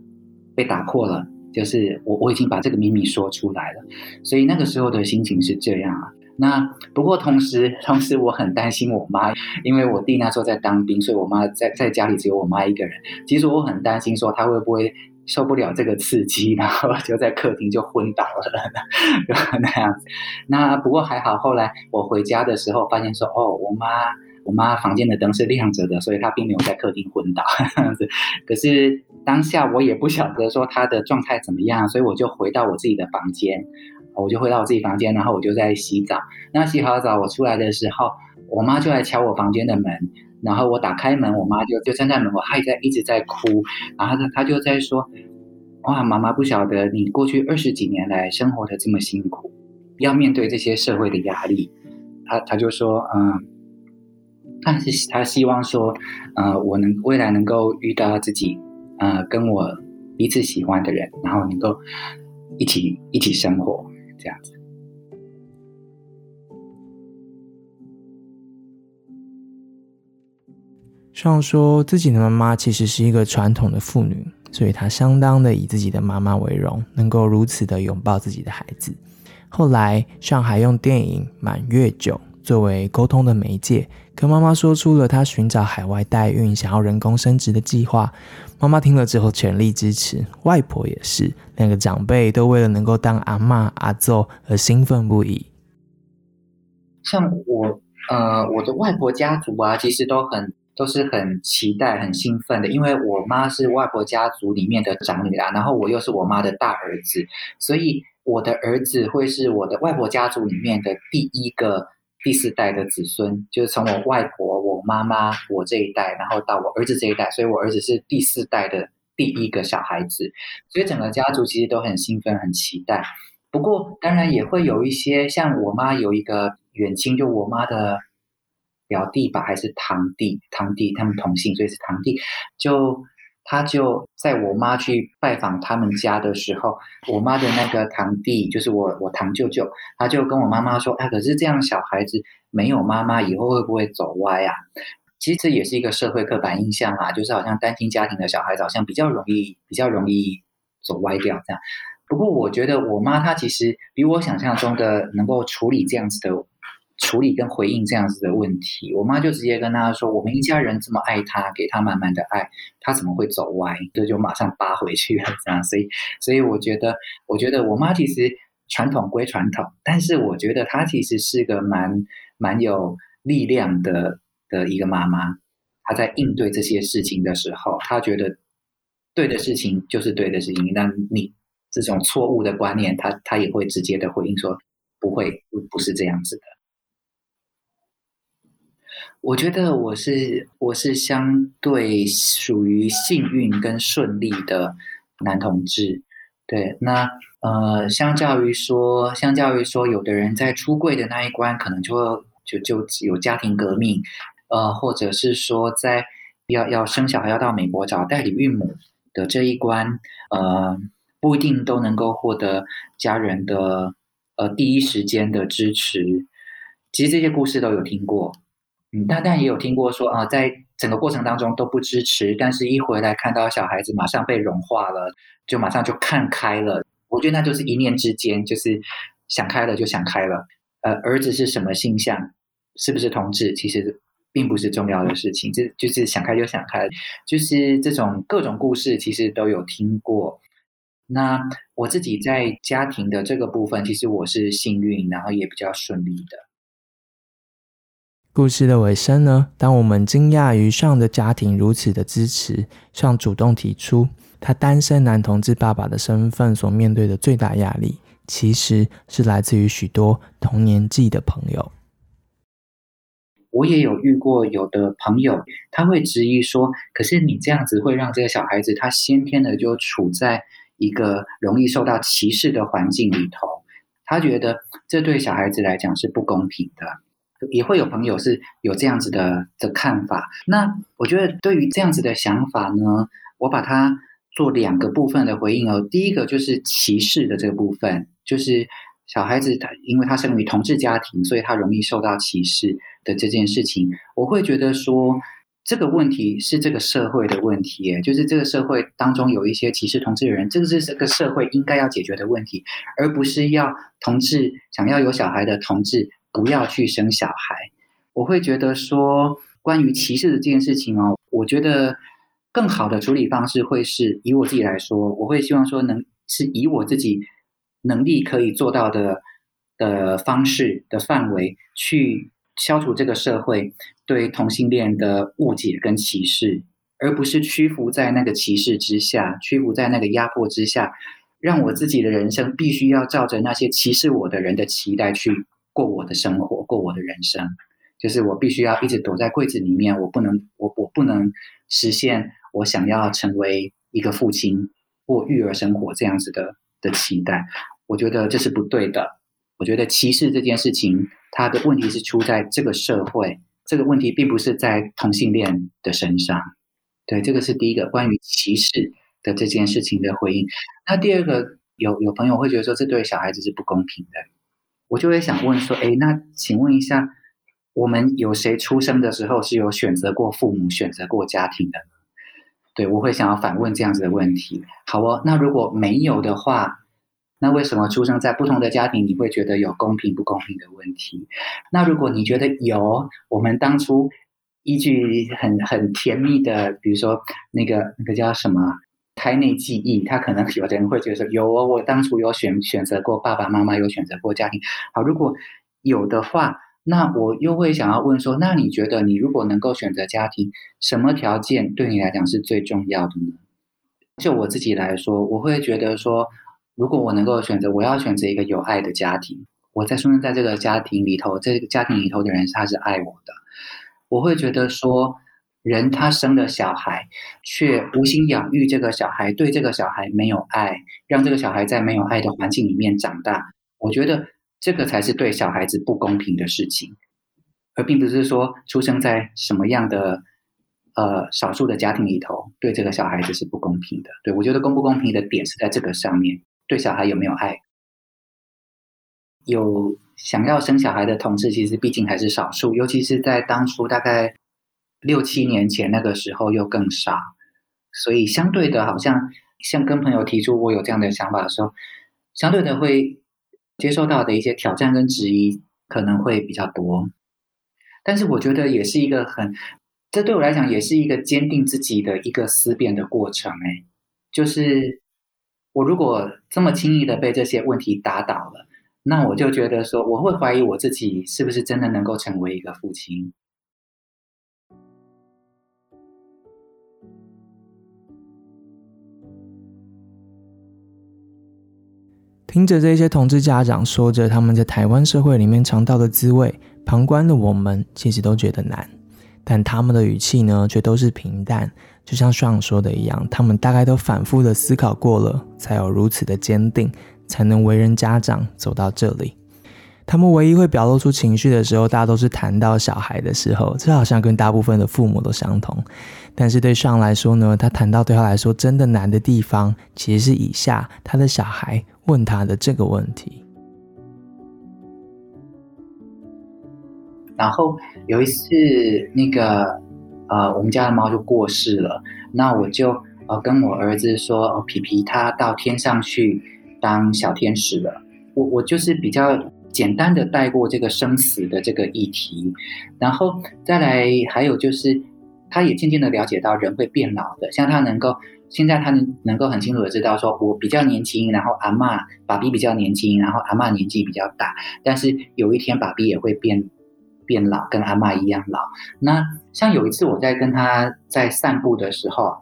被打破了，就是我我已经把这个秘密说出来了，所以那个时候的心情是这样啊。那不过同时，同时我很担心我妈，因为我弟那时候在当兵，所以我妈在在家里只有我妈一个人。其实我很担心说她会不会受不了这个刺激，然后就在客厅就昏倒了，那样子。那不过还好，后来我回家的时候发现说，哦，我妈我妈房间的灯是亮着的，所以她并没有在客厅昏倒 这样子。可是当下我也不晓得说她的状态怎么样，所以我就回到我自己的房间。我就回到我自己房间，然后我就在洗澡。那洗好澡，我出来的时候，我妈就来敲我房间的门。然后我打开门，我妈就就站在门口，她在一直在哭。然后她她就在说：“哇，妈妈不晓得你过去二十几年来生活的这么辛苦，要面对这些社会的压力。”她她就说：“嗯，但是他希望说，呃，我能未来能够遇到自己，呃，跟我彼此喜欢的人，然后能够一起一起生活这样子。上说自己的妈妈其实是一个传统的妇女，所以她相当的以自己的妈妈为荣，能够如此的拥抱自己的孩子。后来，上还用电影《满月酒》作为沟通的媒介，跟妈妈说出了她寻找海外代孕、想要人工生殖的计划。妈妈听了之后全力支持，外婆也是，两个长辈都为了能够当阿妈、阿祖而兴奋不已。像我，呃，我的外婆家族啊，其实都很。都是很期待、很兴奋的，因为我妈是外婆家族里面的长女啦，然后我又是我妈的大儿子，所以我的儿子会是我的外婆家族里面的第一个第四代的子孙，就是从我外婆、我妈妈、我这一代，然后到我儿子这一代，所以我儿子是第四代的第一个小孩子，所以整个家族其实都很兴奋、很期待。不过当然也会有一些，像我妈有一个远亲，就我妈的。表弟吧，还是堂弟？堂弟他们同姓，所以是堂弟。就他就在我妈去拜访他们家的时候，我妈的那个堂弟，就是我我堂舅舅，他就跟我妈妈说：“哎，可是这样小孩子没有妈妈，以后会不会走歪啊？”其实这也是一个社会刻板印象啊，就是好像单亲家庭的小孩子好像比较容易比较容易走歪掉这样。不过我觉得我妈她其实比我想象中的能够处理这样子的。处理跟回应这样子的问题，我妈就直接跟他说：“我们一家人这么爱他，给他满满的爱，他怎么会走歪？”这就马上扒回去了。这样，所以，所以我觉得，我觉得我妈其实传统归传统，但是我觉得她其实是个蛮蛮有力量的的一个妈妈。她在应对这些事情的时候，她觉得对的事情就是对的事情。那你这种错误的观念，她她也会直接的回应说：“不会，不不是这样子的。”我觉得我是我是相对属于幸运跟顺利的男同志，对，那呃，相较于说，相较于说，有的人在出柜的那一关，可能就就就有家庭革命，呃，或者是说在要要生小孩要到美国找代理孕母的这一关，呃，不一定都能够获得家人的呃第一时间的支持。其实这些故事都有听过。嗯，但也有听过说啊，在整个过程当中都不支持，但是一回来看到小孩子马上被融化了，就马上就看开了。我觉得那就是一念之间，就是想开了就想开了。呃，儿子是什么性向，是不是同志，其实并不是重要的事情，这就是想开就想开。就是这种各种故事，其实都有听过。那我自己在家庭的这个部分，其实我是幸运，然后也比较顺利的。故事的尾声呢？当我们惊讶于上的家庭如此的支持，上主动提出他单身男同志爸爸的身份所面对的最大压力，其实是来自于许多同年纪的朋友。我也有遇过有的朋友，他会质疑说：“可是你这样子会让这个小孩子他先天的就处在一个容易受到歧视的环境里头，他觉得这对小孩子来讲是不公平的。”也会有朋友是有这样子的的看法。那我觉得对于这样子的想法呢，我把它做两个部分的回应哦。第一个就是歧视的这个部分，就是小孩子他因为他生于同志家庭，所以他容易受到歧视的这件事情，我会觉得说这个问题是这个社会的问题，就是这个社会当中有一些歧视同志的人，这个是这个社会应该要解决的问题，而不是要同志想要有小孩的同志。不要去生小孩，我会觉得说，关于歧视的这件事情哦，我觉得更好的处理方式会是以我自己来说，我会希望说，能是以我自己能力可以做到的的方式的范围，去消除这个社会对同性恋的误解跟歧视，而不是屈服在那个歧视之下，屈服在那个压迫之下，让我自己的人生必须要照着那些歧视我的人的期待去。过我的生活，过我的人生，就是我必须要一直躲在柜子里面，我不能，我我不能实现我想要成为一个父亲或育儿生活这样子的的期待。我觉得这是不对的。我觉得歧视这件事情，它的问题是出在这个社会，这个问题并不是在同性恋的身上。对，这个是第一个关于歧视的这件事情的回应。那第二个，有有朋友会觉得说，这对小孩子是不公平的。我就会想问说，哎，那请问一下，我们有谁出生的时候是有选择过父母、选择过家庭的？对我会想要反问这样子的问题。好哦，那如果没有的话，那为什么出生在不同的家庭，你会觉得有公平不公平的问题？那如果你觉得有，我们当初。依据很很甜蜜的，比如说那个那个叫什么胎内记忆，他可能有的人会觉得说有哦，我当初有选选择过爸爸妈妈，有选择过家庭。好，如果有的话，那我又会想要问说，那你觉得你如果能够选择家庭，什么条件对你来讲是最重要的呢？就我自己来说，我会觉得说，如果我能够选择，我要选择一个有爱的家庭，我在出生在这个家庭里头，这个家庭里头的人他是爱我的。我会觉得说，人他生了小孩，却无心养育这个小孩，对这个小孩没有爱，让这个小孩在没有爱的环境里面长大。我觉得这个才是对小孩子不公平的事情，而并不是说出生在什么样的呃少数的家庭里头，对这个小孩子是不公平的。对我觉得公不公平的点是在这个上面，对小孩有没有爱，有。想要生小孩的同志，其实毕竟还是少数，尤其是在当初大概六七年前那个时候又更少，所以相对的，好像像跟朋友提出我有这样的想法的时候，相对的会接受到的一些挑战跟质疑可能会比较多。但是我觉得也是一个很，这对我来讲也是一个坚定自己的一个思辨的过程。哎，就是我如果这么轻易的被这些问题打倒了。那我就觉得说，我会怀疑我自己是不是真的能够成为一个父亲。听着这些同志家长说着他们在台湾社会里面尝到的滋味，旁观的我们其实都觉得难，但他们的语气呢，却都是平淡，就像上说的一样，他们大概都反复的思考过了，才有如此的坚定。才能为人家长走到这里。他们唯一会表露出情绪的时候，大家都是谈到小孩的时候，这好像跟大部分的父母都相同。但是对上来说呢，他谈到对他来说真的难的地方，其实是以下他的小孩问他的这个问题。然后有一次，那个呃，我们家的猫就过世了，那我就呃跟我儿子说：“哦，皮皮他到天上去。”当小天使了，我我就是比较简单的带过这个生死的这个议题，然后再来还有就是，他也渐渐的了解到人会变老的，像他能够现在他能能够很清楚的知道说，我比较年轻，然后阿妈爸比比较年轻，然后阿妈年纪比较大，但是有一天爸比也会变变老，跟阿妈一样老。那像有一次我在跟他在散步的时候。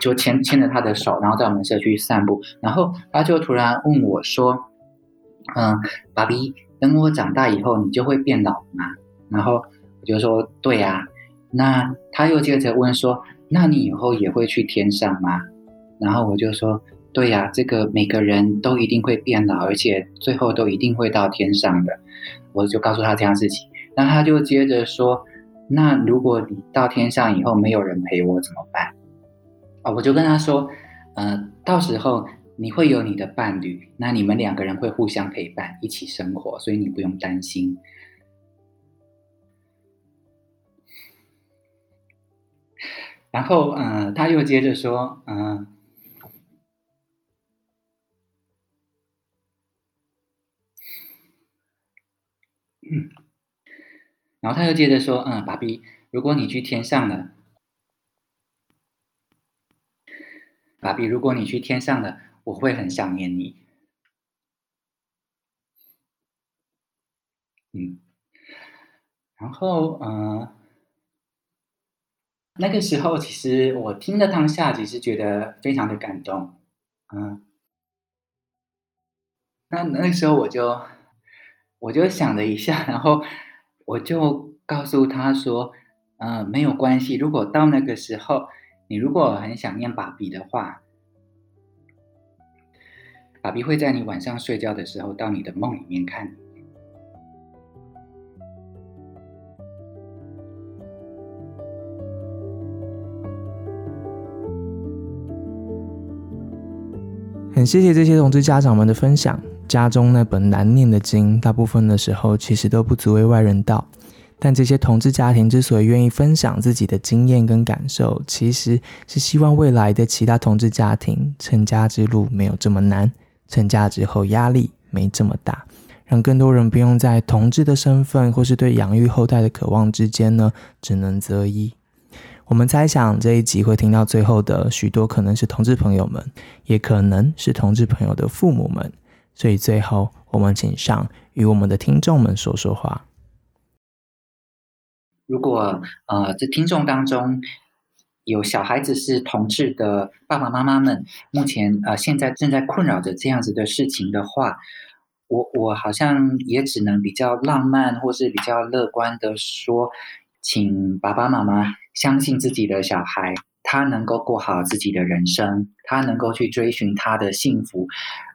就牵牵着他的手，然后在我们社区散步，然后他就突然问我说：“嗯，爸比，等我长大以后，你就会变老吗？”然后我就说：“对呀。”那他又接着问说：“那你以后也会去天上吗？”然后我就说：“对呀，这个每个人都一定会变老，而且最后都一定会到天上的。”我就告诉他这样事情，那他就接着说：“那如果你到天上以后没有人陪我怎么办？”啊，我就跟他说，呃，到时候你会有你的伴侣，那你们两个人会互相陪伴，一起生活，所以你不用担心。然后，呃，他又接着说，嗯，然后他又接着说，嗯，爸比，如果你去天上了。爸比，如果你去天上了，我会很想念你。嗯，然后，嗯，那个时候其实我听的当下，其实觉得非常的感动。嗯，那那时候我就我就想了一下，然后我就告诉他说：“嗯，没有关系，如果到那个时候。”你如果很想念爸比的话，爸比会在你晚上睡觉的时候到你的梦里面看你。谢谢这些同志家长们的分享。家中那本难念的经，大部分的时候其实都不足为外人道。但这些同志家庭之所以愿意分享自己的经验跟感受，其实是希望未来的其他同志家庭成家之路没有这么难，成家之后压力没这么大，让更多人不用在同志的身份或是对养育后代的渴望之间呢，只能择一。我们猜想这一集会听到最后的许多，可能是同志朋友们，也可能是同志朋友的父母们。所以最后，我们请上与我们的听众们说说话。如果呃，在听众当中有小孩子是同志的爸爸妈妈们，目前呃现在正在困扰着这样子的事情的话，我我好像也只能比较浪漫或是比较乐观的说，请爸爸妈妈相信自己的小孩，他能够过好自己的人生，他能够去追寻他的幸福。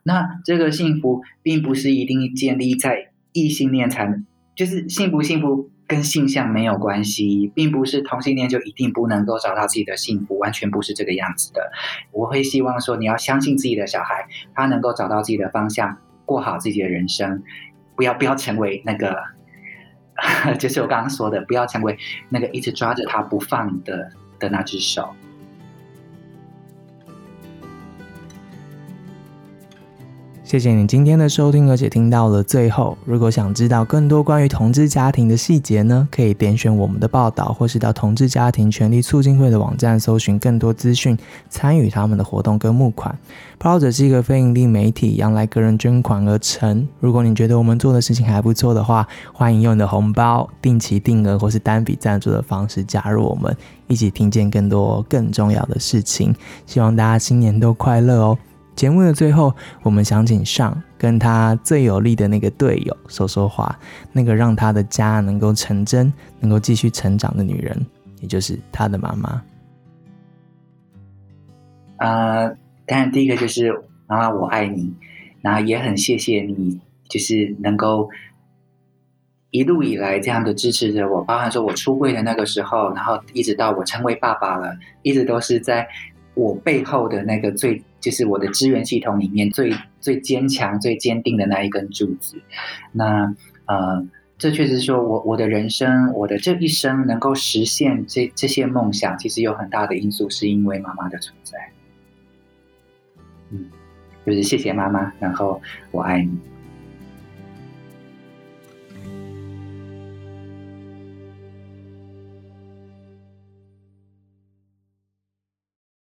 那这个幸福并不是一定建立在异性恋才，就是幸不幸福。跟性向没有关系，并不是同性恋就一定不能够找到自己的幸福，完全不是这个样子的。我会希望说，你要相信自己的小孩，他能够找到自己的方向，过好自己的人生，不要不要成为那个，就是我刚刚说的，不要成为那个一直抓着他不放的的那只手。谢谢你今天的收听，而且听到了最后。如果想知道更多关于同志家庭的细节呢，可以点选我们的报道，或是到同志家庭权利促进会的网站搜寻更多资讯，参与他们的活动跟募款。报道者是一个非营利媒体，养来个人捐款而成。如果你觉得我们做的事情还不错的话，欢迎用你的红包、定期定额或是单笔赞助的方式加入我们，一起听见更多更重要的事情。希望大家新年都快乐哦！节目的最后，我们想请上跟他最有力的那个队友说说话，那个让他的家能够成真、能够继续成长的女人，也就是他的妈妈。啊，当然第一个就是妈妈，我爱你，然后也很谢谢你，就是能够一路以来这样的支持着我，包含说我出柜的那个时候，然后一直到我成为爸爸了，一直都是在我背后的那个最。就是我的支援系统里面最最坚强、最坚定的那一根柱子。那呃，这确实说我我的人生，我的这一生能够实现这这些梦想，其实有很大的因素是因为妈妈的存在。嗯，就是谢谢妈妈，然后我爱你。